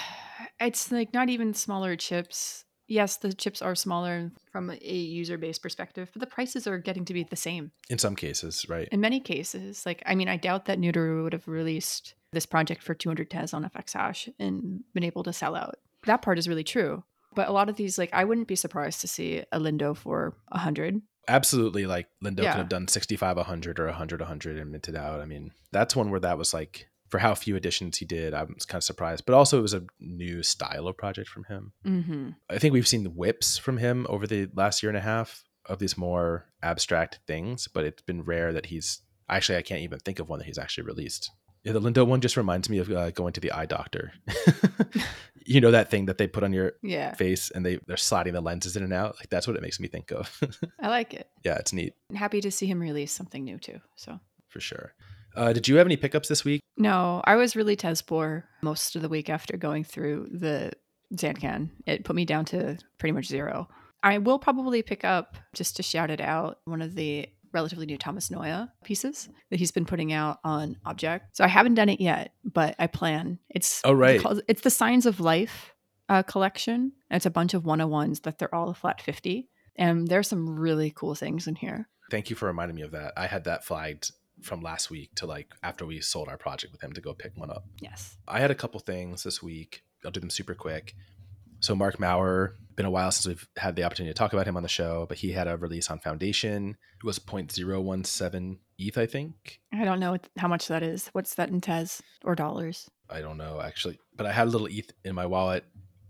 It's like not even smaller chips. Yes, the chips are smaller from a user base perspective, but the prices are getting to be the same In some cases, right? in many cases. Like, I mean, I doubt that Nuderu would have released this project for 200 Tez on FX Hash and been able to sell out. That part is really true. But a lot of these, like, I wouldn't be surprised to see a Lindo for 100. Absolutely. Like Lindo Yeah. could have done 65, 100 or 100, 100 and minted out. I mean, that's one where that was like, for how few editions he did, I was kind of surprised. But also, it was a new style of project from him. Mm-hmm. I think we've seen the whips from him over the last year and a half of these more abstract things, but it's been rare that he's actually, I can't even think of one that he's actually released. Yeah, the Lindo one just reminds me of uh, going to the eye doctor. you know that thing that they put on your Yeah, face and they they're sliding the lenses in and out. Like that's what it makes me think of. I like it. yeah, it's neat I'm happy to see him release something new too. So, for sure. Uh, did you have any pickups this week? No, I was really Tez poor most of the week after going through the Zancan. It put me down to pretty much zero. I will probably pick up, just to shout it out, one of the relatively new Thomas Noya pieces that he's been putting out on Object. So I haven't done it yet, but I plan. It's Oh, right. It's the Signs of Life uh, collection. It's a bunch of 101s that they're all a flat 50. And there's some really cool things in here. Thank you for reminding me of that. I had that flagged from last week to like after we sold our project with him to go pick one up. Yes. I had a couple things this week. I'll do them super quick. So Mark Maurer, been a while since we've had the opportunity to talk about him on the show, but he had a release on Foundation. It was 0.017 ETH, I think. I don't know how much that is. What's that in TES or dollars? I don't know actually, but I had a little ETH in my wallet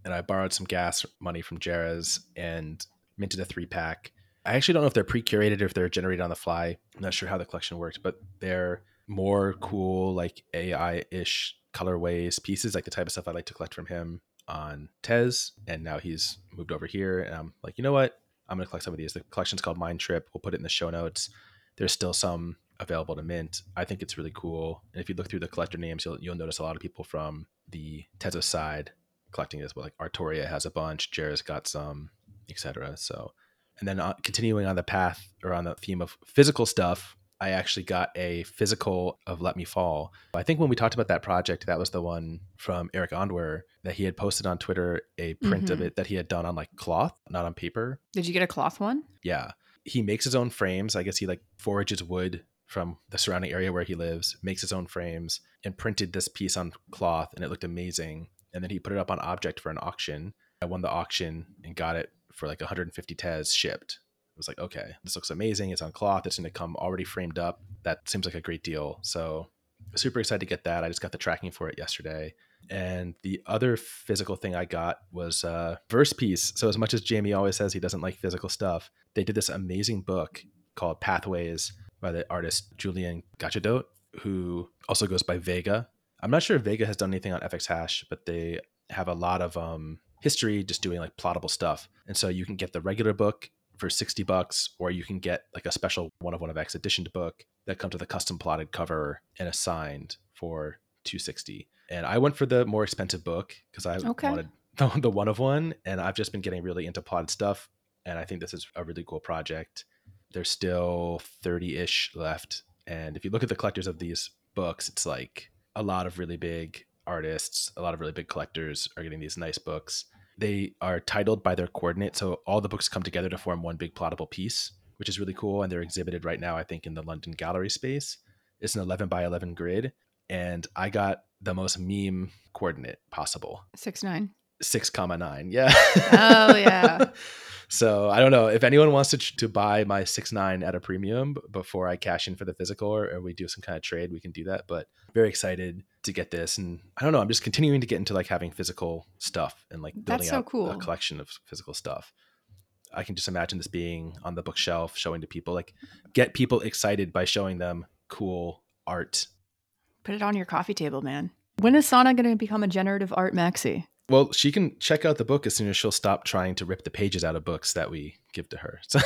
and I borrowed some gas money from Jerez and minted a three pack. I actually don't know if they're pre-curated or if they're generated on the fly. I'm not sure how the collection worked, but they're more cool, like AI-ish colorways, pieces, like the type of stuff I like to collect from him on Tez. And now he's moved over here, and I'm like, you know what? I'm gonna collect some of these. The collection's called Mind Trip. We'll put it in the show notes. There's still some available to mint. I think it's really cool. And if you look through the collector names, you'll you'll notice a lot of people from the Tezos side collecting as well. Like Artoria has a bunch, Jerez got some, etc. So, and then uh, continuing on the path or on the theme of physical stuff, I actually got a physical of Let Me Fall. I think when we talked about that project, that was the one from Eric Ondwer that he had posted on Twitter a print of Mhm. it that he had done on like cloth, not on paper. Did you get a cloth one? Yeah. He makes his own frames. I guess he like forages wood from the surrounding area where he lives, makes his own frames, and printed this piece on cloth, and it looked amazing. And then he put it up on Object for an auction. I won the auction and got it for like 150 tes shipped. It was like, okay, this looks amazing. It's on cloth. It's going to come already framed up. That seems like a great deal. So super excited to get that. I just got the tracking for it yesterday. And the other physical thing I got was a verse piece. So as much as Jamie always says he doesn't like physical stuff, they did this amazing book called Pathways by the artist Julien Gachadoat, who also goes by v3ga. I'm not sure if v3ga has done anything on FX Hash, but they have a lot of um, history just doing like plottable stuff. And so you can get the regular book for 60 bucks, or you can get like a special one of one of X editioned book that comes with a custom plotted cover and a signed for 260. And I went for the more expensive book because I Okay. wanted the, the one of one, and I've just been getting really into plotted stuff. And I think this is a really cool project. There's still 30 ish left. And if you look at the collectors of these books, it's like a lot of really big artists, a lot of really big collectors are getting these nice books. They are titled by their coordinate. So all the books come together to form one big plottable piece, which is really cool. And they're exhibited right now, I think, in the London Gallery space. It's an 11 by 11 grid. And I got the most meme coordinate possible Six nine. six comma nine. Yeah. Oh, yeah. so I don't know if anyone wants to to buy my six nine at a premium before I cash in for the physical, or, or we do some kind of trade, we can do that. But very excited to get this, and I don't know. I'm just continuing to get into like having physical stuff and like building so out cool. a collection of physical stuff. I can just imagine this being on the bookshelf, showing to people, like get people excited by showing them cool art Put it on your coffee table, man. When is Sana going to become a generative art maxi? Well, she can check out the book as soon as she'll stop trying to rip the pages out of books that we give to her. So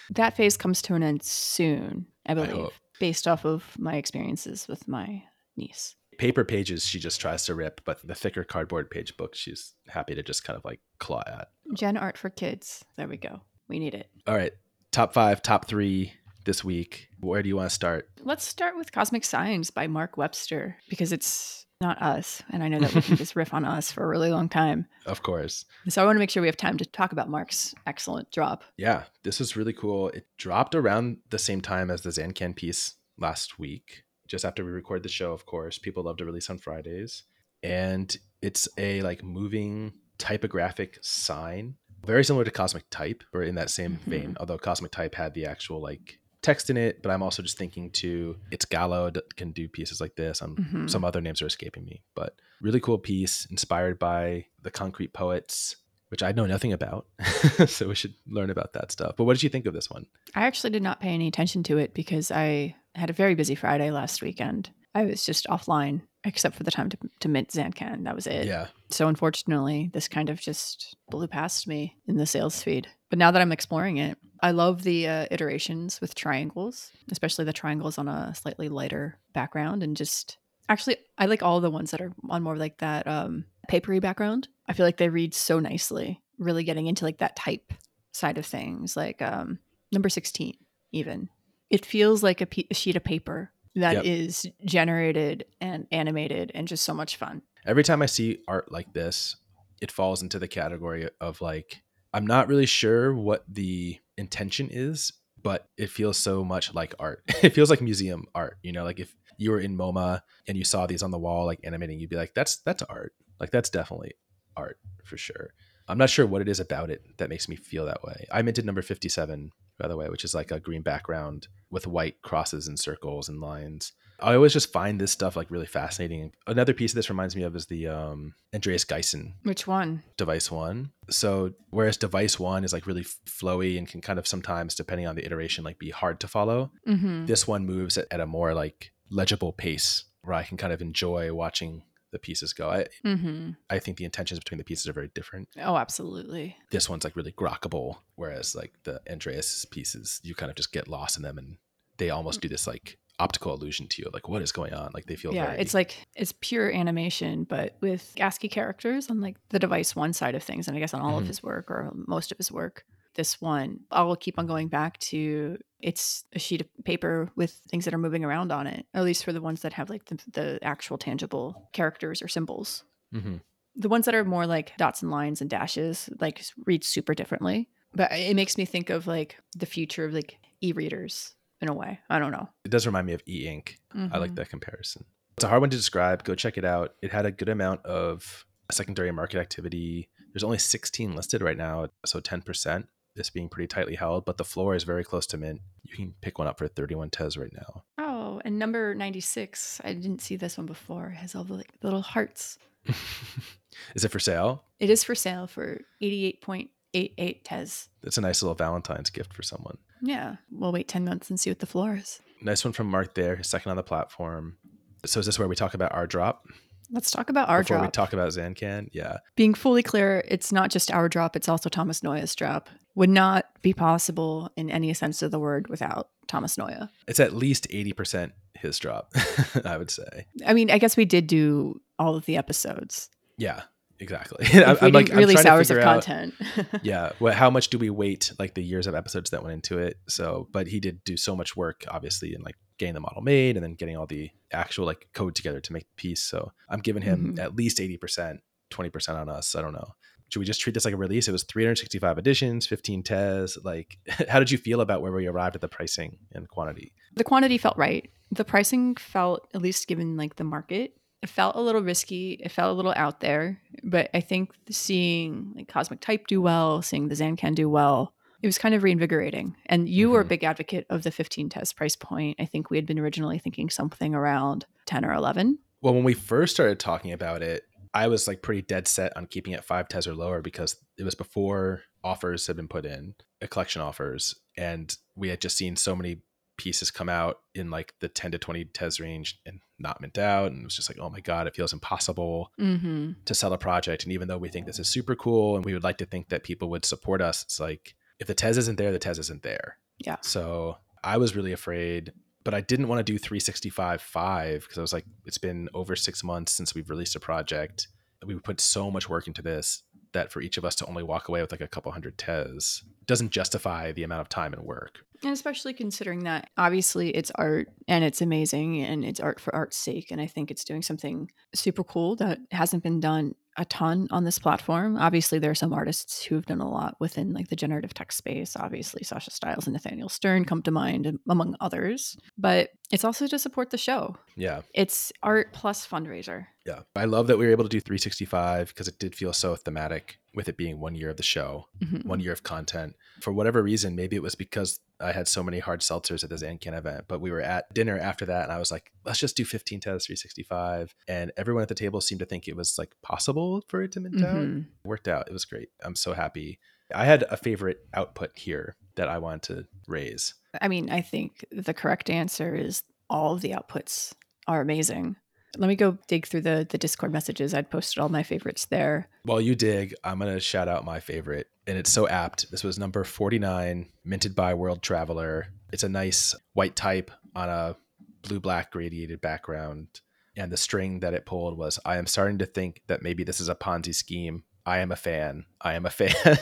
That phase comes to an end soon, I believe, hope. based off of my experiences with my niece. Paper pages she just tries to rip, but the thicker cardboard page book she's happy to just kind of like claw at. Gen art for kids. There we go. We need it. All right, top five, top three this week. Where do you want to start? Let's start with Cosmic Signs by Mark Webster because it's not us. And I know that we can just riff on us for a really long time. Of course. So I want to make sure we have time to talk about Mark's excellent drop. Yeah, this is really cool. It dropped around the same time as the Zancan piece last week, just after we record the show, of course. People love to release on Fridays. And it's a like moving typographic sign, very similar to Cosmic Type, or in that same Mhm. vein, although Cosmic Type had the actual like text in it. But I'm also just thinking too, it's Gallo that can do pieces like this. Um, Mhm. Some other names are escaping me, but really cool piece inspired by the Concrete Poets which I know nothing about. so we should learn about that stuff. But what did you think of this one? I actually did not pay any attention to it because I had a very busy Friday last weekend. I was just offline except for the time to, to mint Zancan. That was it. Yeah. So unfortunately, this kind of just blew past me in the sales feed. But now that I'm exploring it, I love the uh, iterations with triangles, especially the triangles on a slightly lighter background and just actually I like all the ones that are on more like that um papery background. I feel like they read so nicely, really getting into like that type side of things, like um number 16 even. It feels like a, pe- a sheet of paper that Yep. is generated and animated and just so much fun. Every time I see art like this, it falls into the category of like, I'm not really sure what the intention is, but it feels so much like art. it feels like museum art, you know, like if you were in MoMA and you saw these on the wall, like animating, you'd be like, that's, that's art. Like that's definitely art for sure. I'm not sure what it is about it that makes me feel that way. I minted number 57, by the way, which is like a green background with white crosses and circles and lines. I always just find this stuff like really fascinating. Another piece of this reminds me of is the um, Andreas Gysin Which one? device one. So whereas device one is like really flowy and can kind of sometimes, depending on the iteration, like be hard to follow. Mhm. This one moves at, at a more like legible pace where I can kind of enjoy watching the pieces go. I, Mhm. I think the intentions between the pieces are very different. Oh, absolutely. This one's like really grockable, whereas like the Andreas pieces, you kind of just get lost in them and they almost do this like optical illusion to you, like what is going on? Like they feel yeah, very, it's like it's pure animation, but with ASCII characters on like the device one side of things, and I guess on all Mhm. of his work or most of his work. This one, I will keep on going back to. It's a sheet of paper with things that are moving around on it. At least for the ones that have like the, the actual tangible characters or symbols. Mhm. The ones that are more like dots and lines and dashes, like read super differently. But it makes me think of like the future of like e-readers in a way. I don't know. it does remind me of e ink. I like Mhm. that comparison. It's a hard one to describe. Go check it out. It had a good amount of secondary market activity. There's only 16 listed right now, so 10%. This being pretty tightly held, but the floor is very close to mint. You can pick one up for 31 tes right now. Oh, and number 96. I didn't see this one before. It has all the like, little hearts. is it for sale? It is for sale for 88.88 tes. That's a nice little Valentine's gift for someone. Yeah, we'll wait 10 months and see what the floor is. Nice one from Mark there, second on the platform. So is this where we talk about our drop Let's talk about our before we talk about Zancan? Yeah. Being fully clear, it's not just our drop, it's also Thomas Noya's drop. Would not be possible in any sense of the word without Thomas Noya. It's at least 80% his drop, I would say. I mean, I guess we did do all of the episodes. Yeah, exactly. If I'm, like, didn't I'm release trying to hours of out- content. yeah well, how much do we wait like the years of episodes that went into it so but he did do so much work obviously in like getting the model made and then getting all the actual like code together to make the piece so i'm giving him Mhm. at least 80% 20% on us i don't know should we just treat this like a release it was 365 editions 15 tes like how did you feel about where we arrived at the pricing and quantity the quantity felt right. The pricing felt, at least given like the market, it felt a little risky. It felt a little out there. But I think seeing like Cosmic Type do well, seeing the Zancan do well, it was kind of reinvigorating. And you were a Mhm. big advocate of the 15 test price point. I think we had been originally thinking something around 10 or 11. well when we first started talking about it i was like pretty dead set on keeping it five tes or lower because it was before offers had been put in uh, collection offers and we had just seen so many pieces come out in like the 10 to 20 tes range and not mint out and it was just like oh my god it feels impossible Mm-hmm. to sell a project and even though we think this is super cool and we would like to think that people would support us it's like if the tes isn't there the tes isn't there Yeah. so I was really afraid, but I didn't want to do 365 5 because I was like, it's been over six months since we've released a project. We put so much work into this that for each of us to only walk away with like a couple hundred tes doesn't justify the amount of time and work. And especially considering that obviously it's art and it's amazing and it's art for art's sake. And I think it's doing something super cool that hasn't been done a ton on this platform. Obviously, there are some artists who have done a lot within like the generative tech space. Obviously, Sasha Stiles and Nathaniel Stern come to mind, among others. But it's also to support the show. Yeah. It's art plus fundraiser. Yeah. I love that we were able to do 365 because it did feel so thematic with it being one year of the show, Mhm. one year of content. For whatever reason, maybe it was because I had so many hard seltzers at the Zancan event, but we were at dinner after that and I was like, let's just do 15 tes 365. And everyone at the table seemed to think it was like possible for it to mint out. Mhm. Worked out. It was great. I'm so happy. I had a favorite output here that I wanted to raise. I mean, I think the correct answer is all of the outputs are amazing. Let me go dig through the the Discord messages. I'd posted all my favorites there. While you dig, I'm to shout out my favorite. and it's so apt. This was number 49, minted by World Traveler. It's a nice white type on a blue black gradiated background. And the string that it pulled was I am starting to think that maybe this is a Ponzi scheme. I am a fan. I am a fan.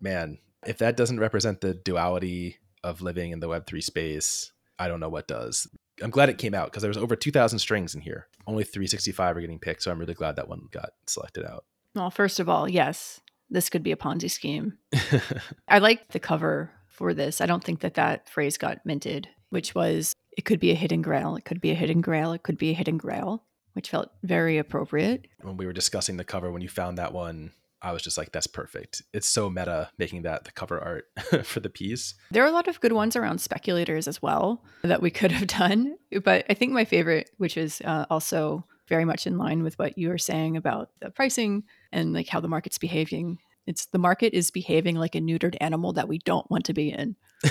Man, if that doesn't represent the duality of living in the Web3 space, I don't know what does. I'm glad it came out because there was over 2,000 strings in here. Only 365 are getting picked. So I'm really glad that one got selected out. Well, first of all, yes, this could be a Ponzi scheme. I like the cover for this. I don't think that that phrase got minted, which was it could be a hidden grail, it could be a hidden grail, it could be a hidden grail, which felt very appropriate. when we were discussing the cover, when you found that one, I was just like, that's perfect. It's so meta making that the cover art for the piece. There are a lot of good ones around speculators as well that we could have done. But I think my favorite, which is uh, also very much in line with what you were saying about the pricing and like how the market's behaving. It's the market is behaving like a neutered animal that we don't want to be in,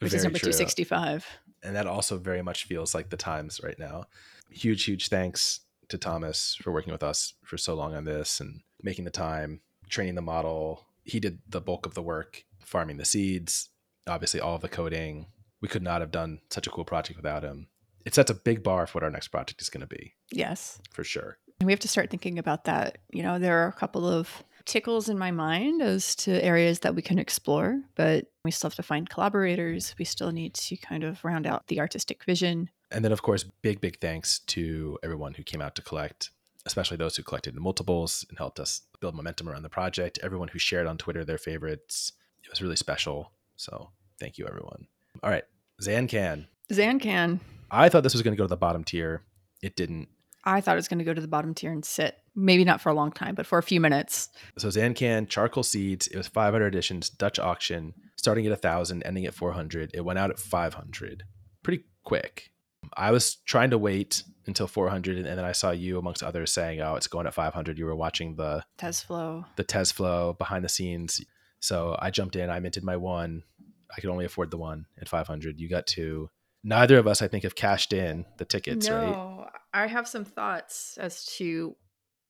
which is number true. 265. And that also very much feels like the times right now. Huge, huge thanks to Thomas for working with us for so long on this and making the time, training the model. He did the bulk of the work, farming the seeds, obviously all of the coding. We could not have done such a cool project without him. It sets a big bar for what our next project is going to be, Yes. for sure. And we have to start thinking about that. You know, there are a couple of tickles in my mind as to areas that we can explore, but we still have to find collaborators. We still need to kind of round out the artistic vision. And then, of course, big, big thanks to everyone who came out to collect, especially those who collected in multiples and helped us build momentum around the project. Everyone who shared on Twitter their favorites. It was really special. So thank you, everyone. All right. Zancan. Zancan, I thought this was going to go to the bottom tier. It didn't. I thought it was going to go to the bottom tier and sit. Maybe not for a long time, but for a few minutes. So Zancan, charcoal seeds. It was 500 editions, Dutch auction, starting at 1,000, ending at 400. It went out at 500. Pretty quick. I was trying to wait until 400, and then I saw you amongst others saying, "Oh, it's going at 500." You were watching the Tesflow. the Tez flow behind the scenes. So I jumped in. I minted my one. I could only afford the one at 500. You got two. Neither of us, I think, have cashed in the tickets, right? no, I have some thoughts as to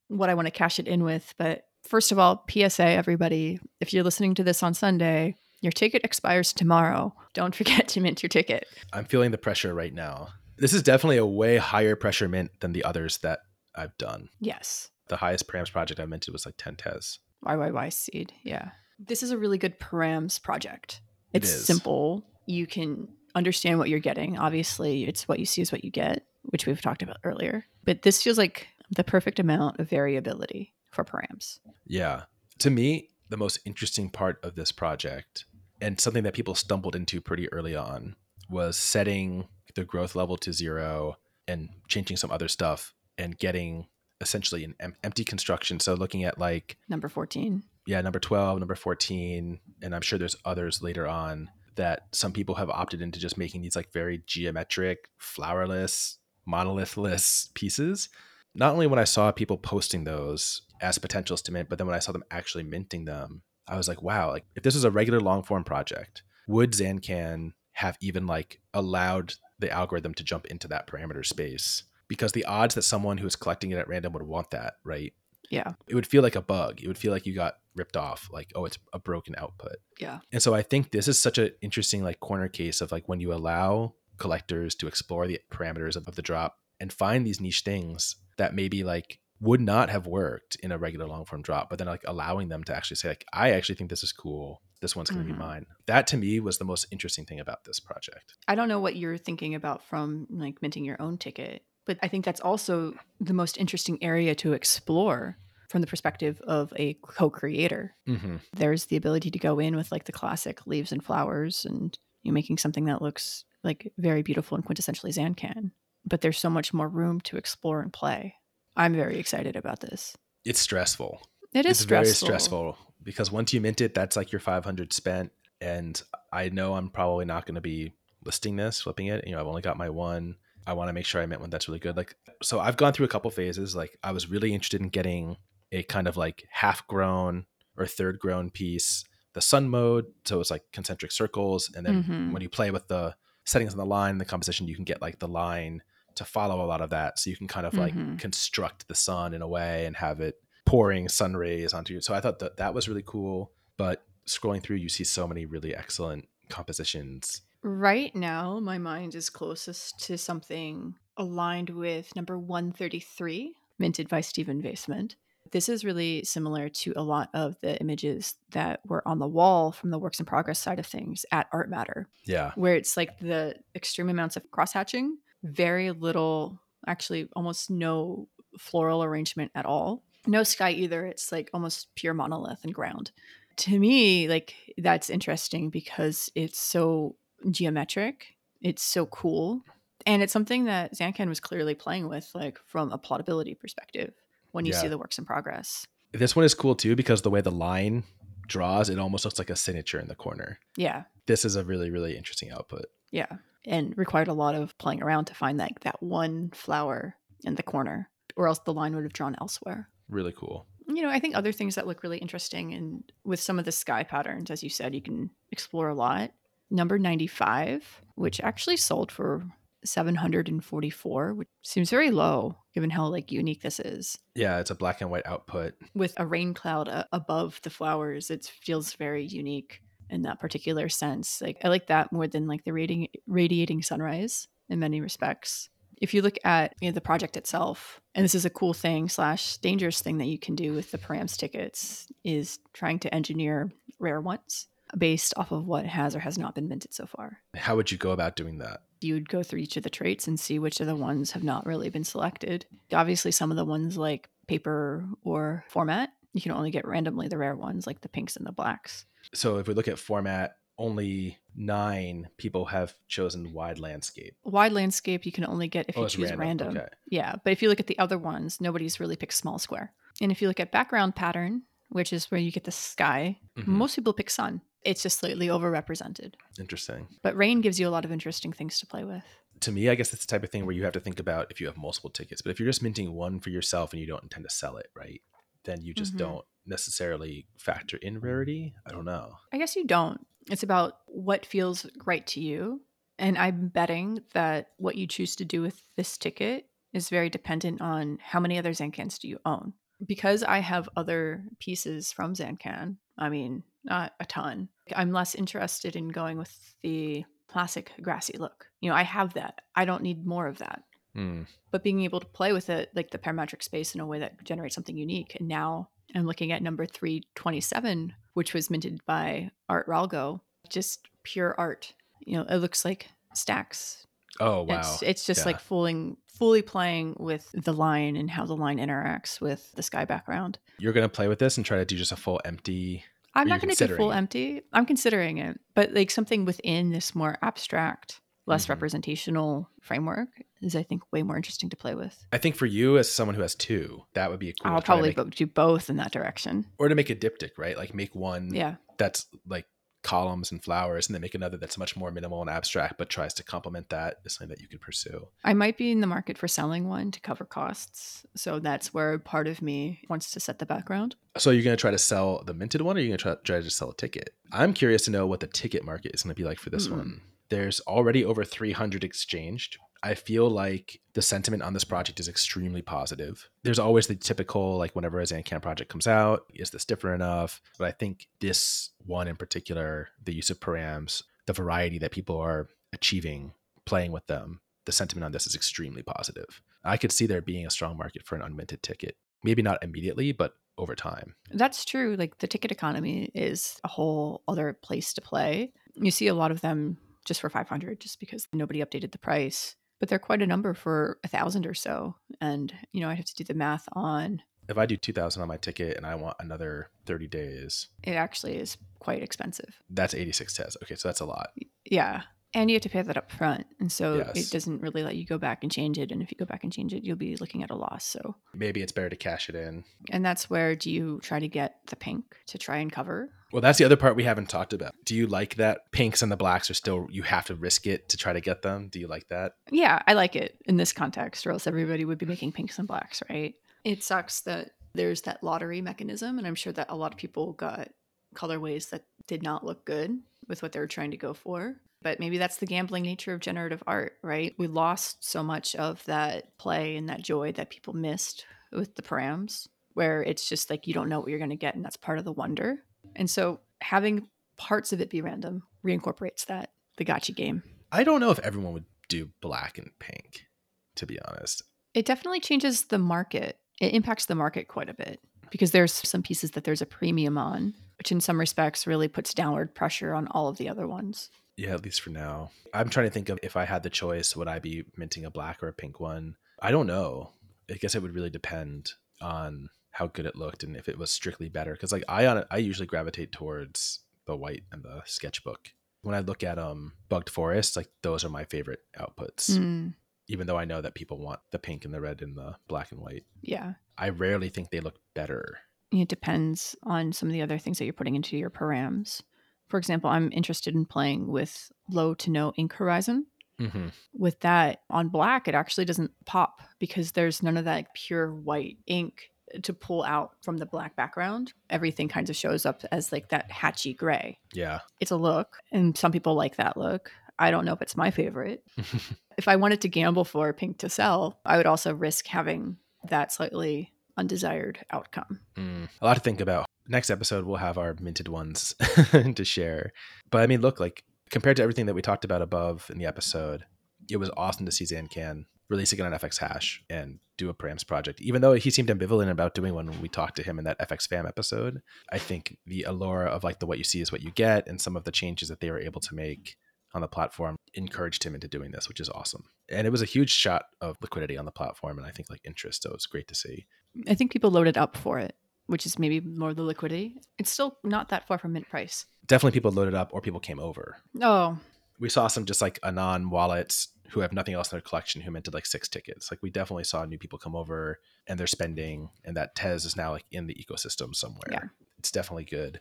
what I want to cash it in with. But first of all, PSA, everybody, if you're listening to this on Sunday, your ticket expires tomorrow. Don't forget to mint your ticket. I'm feeling the pressure right now. This is definitely a way higher pressure mint than the others that I've done. Yes. The highest params project I minted was like 10 Tez. YYY seed. Yeah. This is a really good params project. It It's simple. You can understand what you're getting. Obviously, it's what you see is what you get, which we've talked about earlier. But this feels like the perfect amount of variability for params. Yeah. To me, the most interesting part of this project and something that people stumbled into pretty early on was setting the growth level to zero and changing some other stuff and getting essentially an em- empty construction. So looking at like, Number 14. yeah, number 12, number 14, and I'm sure there's others later on that some people have opted into just making these like very geometric, flowerless, monolithless pieces. Not only when I saw people posting those as potentials to mint, but then when I saw them actually minting them, I was like, wow, like if this was a regular long form project, would Zancan have even like allowed the algorithm to jump into that parameter space? Because the odds that someone who is collecting it at random would want that, right? Yeah. It would feel like a bug. It would feel like you got ripped off, like, oh, it's a broken output. Yeah. And so I think this is such an interesting like corner case of like when you allow collectors to explore the parameters of, of the drop and find these niche things that maybe like would not have worked in a regular long form drop, but then like allowing them to actually say like, I actually think this is cool. This one's going to Mhm. be mine. That to me was the most interesting thing about this project. I don't know what you're thinking about from like minting your own ticket, but I think that's also the most interesting area to explore from the perspective of a co-creator. Mm-hmm. There's the ability to go in with like the classic leaves and flowers and you making something that looks like very beautiful and quintessentially Zancan. But there's so much more room to explore and play. I'm very excited about this. It's stressful. It is it's stressful. very stressful because once you mint it, that's like your 500 spent. And I know I'm probably not going to be listing this, flipping it. You know, I've only got my one. I want to make sure I mint one that's really good. Like, so I've gone through a couple phases. Like, I was really interested in getting a kind of like half grown or third grown piece, the sun mode. So it's like concentric circles. And then Mhm. when you play with the settings on the line, the composition, you can get like the line to follow a lot of that. So you can kind of like Mhm. construct the sun in a way and have it pouring sun rays onto you. So I thought that that was really cool. But scrolling through, you see so many really excellent compositions. Right now, my mind is closest to something aligned with number 133, minted by Stephen Vasement. This is really similar to a lot of the images that were on the wall from the works in progress side of things at Art Matter, Yeah. where it's like the extreme amounts of cross hatching, very little, actually almost no floral arrangement at all. No sky either. It's like almost pure monolith and ground. To me, like that's interesting because it's so geometric. It's so cool. And it's something that Zancan was clearly playing with, like from a plotability perspective, when you see the works in progress. This one is cool too because the way the line draws, it almost looks like a signature in the corner. Yeah. This is a really, really interesting output. Yeah. And required a lot of playing around to find like that one flower in the corner, or else the line would have drawn elsewhere. Really cool. You know, I think other things that look really interesting and with some of the sky patterns, as you said, you can explore a lot. Number 95, which actually sold for 744, which seems very low given how like unique this is. Yeah, it's a black and white output. With a rain cloud uh, above the flowers, it feels very unique in that particular sense. Like I like that more than like the radiating radiating sunrise in many respects. If you look at you know, the project itself, and this is a cool thing slash dangerous thing that you can do with the params tickets, is trying to engineer rare ones based off of what has or has not been minted so far. How would you go about doing that? You'd go through each of the traits and see which of the ones have not really been selected. Obviously, some of the ones like paper or format, you can only get randomly the rare ones like the pinks and the blacks. So if we look at format, only nine people have chosen wide landscape. Wide landscape you can only get if Oh, you choose random, random. okay. Yeah, but if you look at the other ones, nobody's really picked small square. And if you look at background pattern, which is where you get the sky, Mhm. most people pick sun. It's just slightly overrepresented. Interesting. But rain gives you a lot of interesting things to play with. To me, I guess it's the type of thing where you have to think about if you have multiple tickets. But if you're just minting one for yourself and you don't intend to sell it, right? Then you just Mhm. don't necessarily factor in rarity. I don't know. I guess you don't. It's about what feels right to you. And I'm betting that what you choose to do with this ticket is very dependent on how many other Zancans do you own. Because I have other pieces from Zancan, I mean, not a ton, I'm less interested in going with the classic grassy look. You know, I have that. I don't need more of that. Hmm. But being able to play with it, like the parametric space, in a way that generates something unique. And now I'm looking at number 327, which was minted by Art Ralgo, just pure art. You know, it looks like stacks. Oh wow. It's, it's just Yeah. like fooling, fully playing with the line and how the line interacts with the sky background. You're gonna play with this and try to do just a full empty. I'm not going to do full it? empty. I'm considering it, but like something within this more abstract, less Mhm. representational framework is, I think, way more interesting to play with. I think for you as someone who has two, that would be a cool. I'll to to probably make- do both in that direction. or to make a diptych, right? Like make one Yeah. that's like columns and flowers, and then make another that's much more minimal and abstract, but tries to complement that is something that you could pursue. I might be in the market for selling one to cover costs. So that's where part of me wants to set the background. So you're gonna try to sell the minted one, or you're gonna try, try to just sell a ticket? I'm curious to know what the ticket market is gonna be like for this Hmm. one. There's already over 300 exchanged. I feel like the sentiment on this project is extremely positive. There's always the typical, like, whenever a Zancan project comes out, is this different enough? But I think this one in particular, the use of params, the variety that people are achieving playing with them, the sentiment on this is extremely positive. I could see there being a strong market for an unminted ticket. Maybe not immediately, but over time. That's true. Like the ticket economy is a whole other place to play. You see a lot of them just for 500 just because nobody updated the price, but they're quite a number for a thousand or so. And, you know, I'd have to do the math on If I do 2000 on my ticket and I want another 30 days, it actually is quite expensive. that's 86 tes. Okay, so that's a lot. Yeah. And you have to pay that up front. And so Yes. it doesn't really let you go back and change it. And if you go back and change it, you'll be looking at a loss. So, Maybe it's better to cash it in. and that's where do you try to get the pink to try and cover? Well, that's the other part we haven't talked about. Do you like that pinks and the blacks are still, you have to risk it to try to get them? Do you like that? Yeah, I like it in this context, or else everybody would be making pinks and blacks, right? It sucks that there's that lottery mechanism, and I'm sure that a lot of people got colorways that did not look good with what they were trying to go for. But maybe that's the gambling nature of generative art, right? We lost so much of that play and that joy that people missed with the params. where it's just like you don't know what you're going to get, and that's part of the wonder. And so having parts of it be random reincorporates that the gotcha game. I don't know if everyone would do black and pink, to be honest. It definitely changes the market. It impacts the market quite a bit because there's some pieces that there's a premium on, which in some respects really puts downward pressure on all of the other ones. Yeah, at least for now. I'm trying to think of if I had the choice, would I be minting a black or a pink one? I don't know. I guess it would really depend on how good it looked and if it was strictly better. Because like I on I usually gravitate towards the white and the sketchbook. When I look at um bugged forest, like those are my favorite outputs. Mm, Even though I know that people want the pink and the red and the black and white. yeah. I rarely think they look better. It depends on some of the other things that you're putting into your params. For example, I'm interested in playing with low to no ink horizon. Mm-hmm. With that on black, it actually doesn't pop because there's none of that pure white ink to pull out from the black background. Everything kind of shows up as like that hatchy gray. Yeah. It's a look, and some people like that look. I don't know if it's my favorite. if I wanted to gamble for pink to sell, I would also risk having that slightly undesired outcome. Mm, a lot to think about. Next episode, we'll have our minted ones to share. But I mean, look, like compared to everything that we talked about above in the episode, it was awesome to see Zancan release again on FX Hash and do a params project. Even though he seemed ambivalent about doing one when we talked to him in that FX Fam episode, I think the allure of like the what you see is what you get and some of the changes that they were able to make on the platform encouraged him into doing this, which is awesome. And it was a huge shot of liquidity on the platform and I think like interest. So it was great to see. I think people loaded up for it, which is maybe more the liquidity. It's still not that far from mint price. Definitely people loaded up or people came over. Oh, we saw some just like anon wallets who have nothing else in their collection who minted like six tickets. Like we definitely saw new people come over and they're spending, and that Tez is now like in the ecosystem somewhere. Yeah. It's definitely good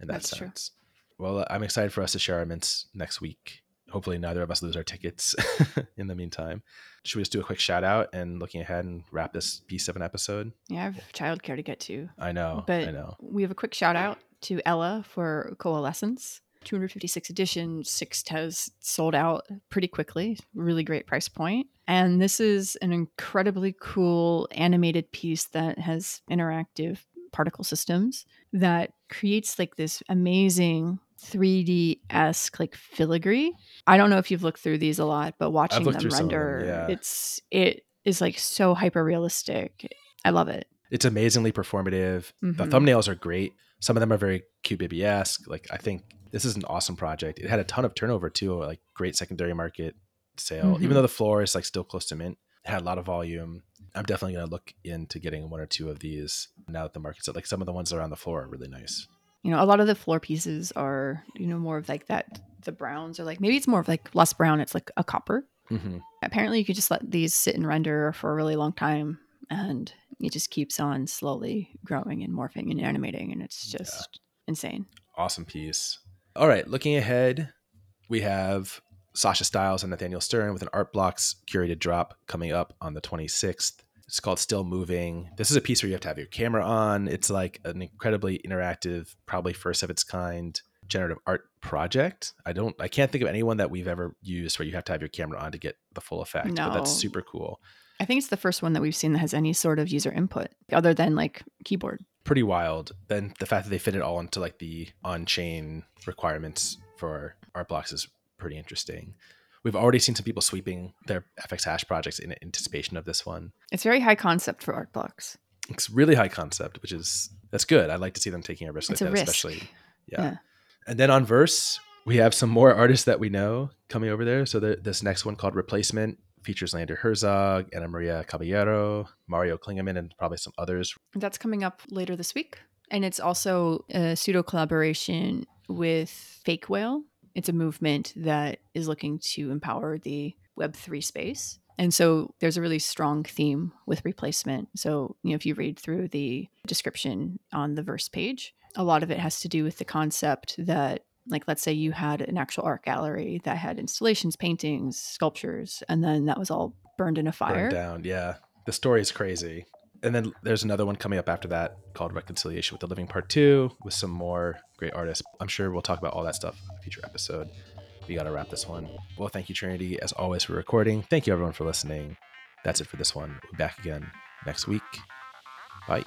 in that That's true. sense. Well, I'm excited for us to share our mints next week. Hopefully, neither of us lose our tickets in the meantime. Should we just do a quick shout out and looking ahead and wrap this piece of an episode? yeah, I have childcare to get to. I know. But I know. we have a quick shout out to Ella for Coalescence. 256 edition, six Tez sold out pretty quickly. Really great price point. And this is an incredibly cool animated piece that has interactive particle systems that creates like this amazing 3D esque like filigree. I don't know if you've looked through these a lot, but watching them of them, render, yeah. it's it is like so hyper realistic. I love it. It's amazingly performative. The Mhm. thumbnails are great. Some of them are very cute baby esque. Like I think this is an awesome project. It had a ton of turnover too, like great secondary market sale. Mhm. Even though the floor is like still close to mint, it had a lot of volume. I'm definitely gonna look into getting one or two of these now that the market's like some of the ones that are on the floor are really nice. You know a lot of the floor pieces are you know more of like that the browns are like maybe it's more of like less brown it's like a copper hmm apparently you could just let these sit and render for a really long time and it just keeps on slowly growing and morphing and animating and it's Yeah. just insane Awesome piece. All right, looking ahead, we have Sasha Stiles and Nathaniel Stern with an Art Blocks curated drop coming up on the 26th. It's called Still Moving. This is a piece where you have to have your camera on. It's like an incredibly interactive, probably first of its kind generative art project. I don't I can't think of anyone that we've ever used where you have to have your camera on to get the full effect. But that's super cool. i think it's the first one that we've seen that has any sort of user input other than like keyboard Pretty wild. Then the fact that they fit it all into like the on-chain requirements for art blocks is pretty interesting. We've already seen some people sweeping their FX hash projects in anticipation of this one. it's very high concept for art blocks It's really high concept, which is that's good. I'd like to see them taking a risk It's like a that, risk. especially. Yeah. Yeah. And then on Verse, we have some more artists that we know coming over there. So the, this next one called Replacement features Leander Herzog, Anna Maria Caballero, Mario Klingemann, and probably some others. That's coming up later this week. And it's also a pseudo collaboration with Fake Whale. It's a movement that is looking to empower the Web3 space. And so there's a really strong theme with replacement. So, you know, if you read through the description on the verse page, a lot of it has to do with the concept that, like, let's say you had an actual art gallery that had installations, paintings, sculptures, and then that was all burned in a fire. Burned down. Yeah. The story is crazy. And then there's another one coming up after that called Reconciliation with the Living Part 2 with some more great artists. I'm sure we'll talk about all that stuff in a future episode. We got to wrap this one. Well, thank you, Trinity, as always, for recording. Thank you, everyone, for listening. That's it for this one. We'll be back again next week. Bye.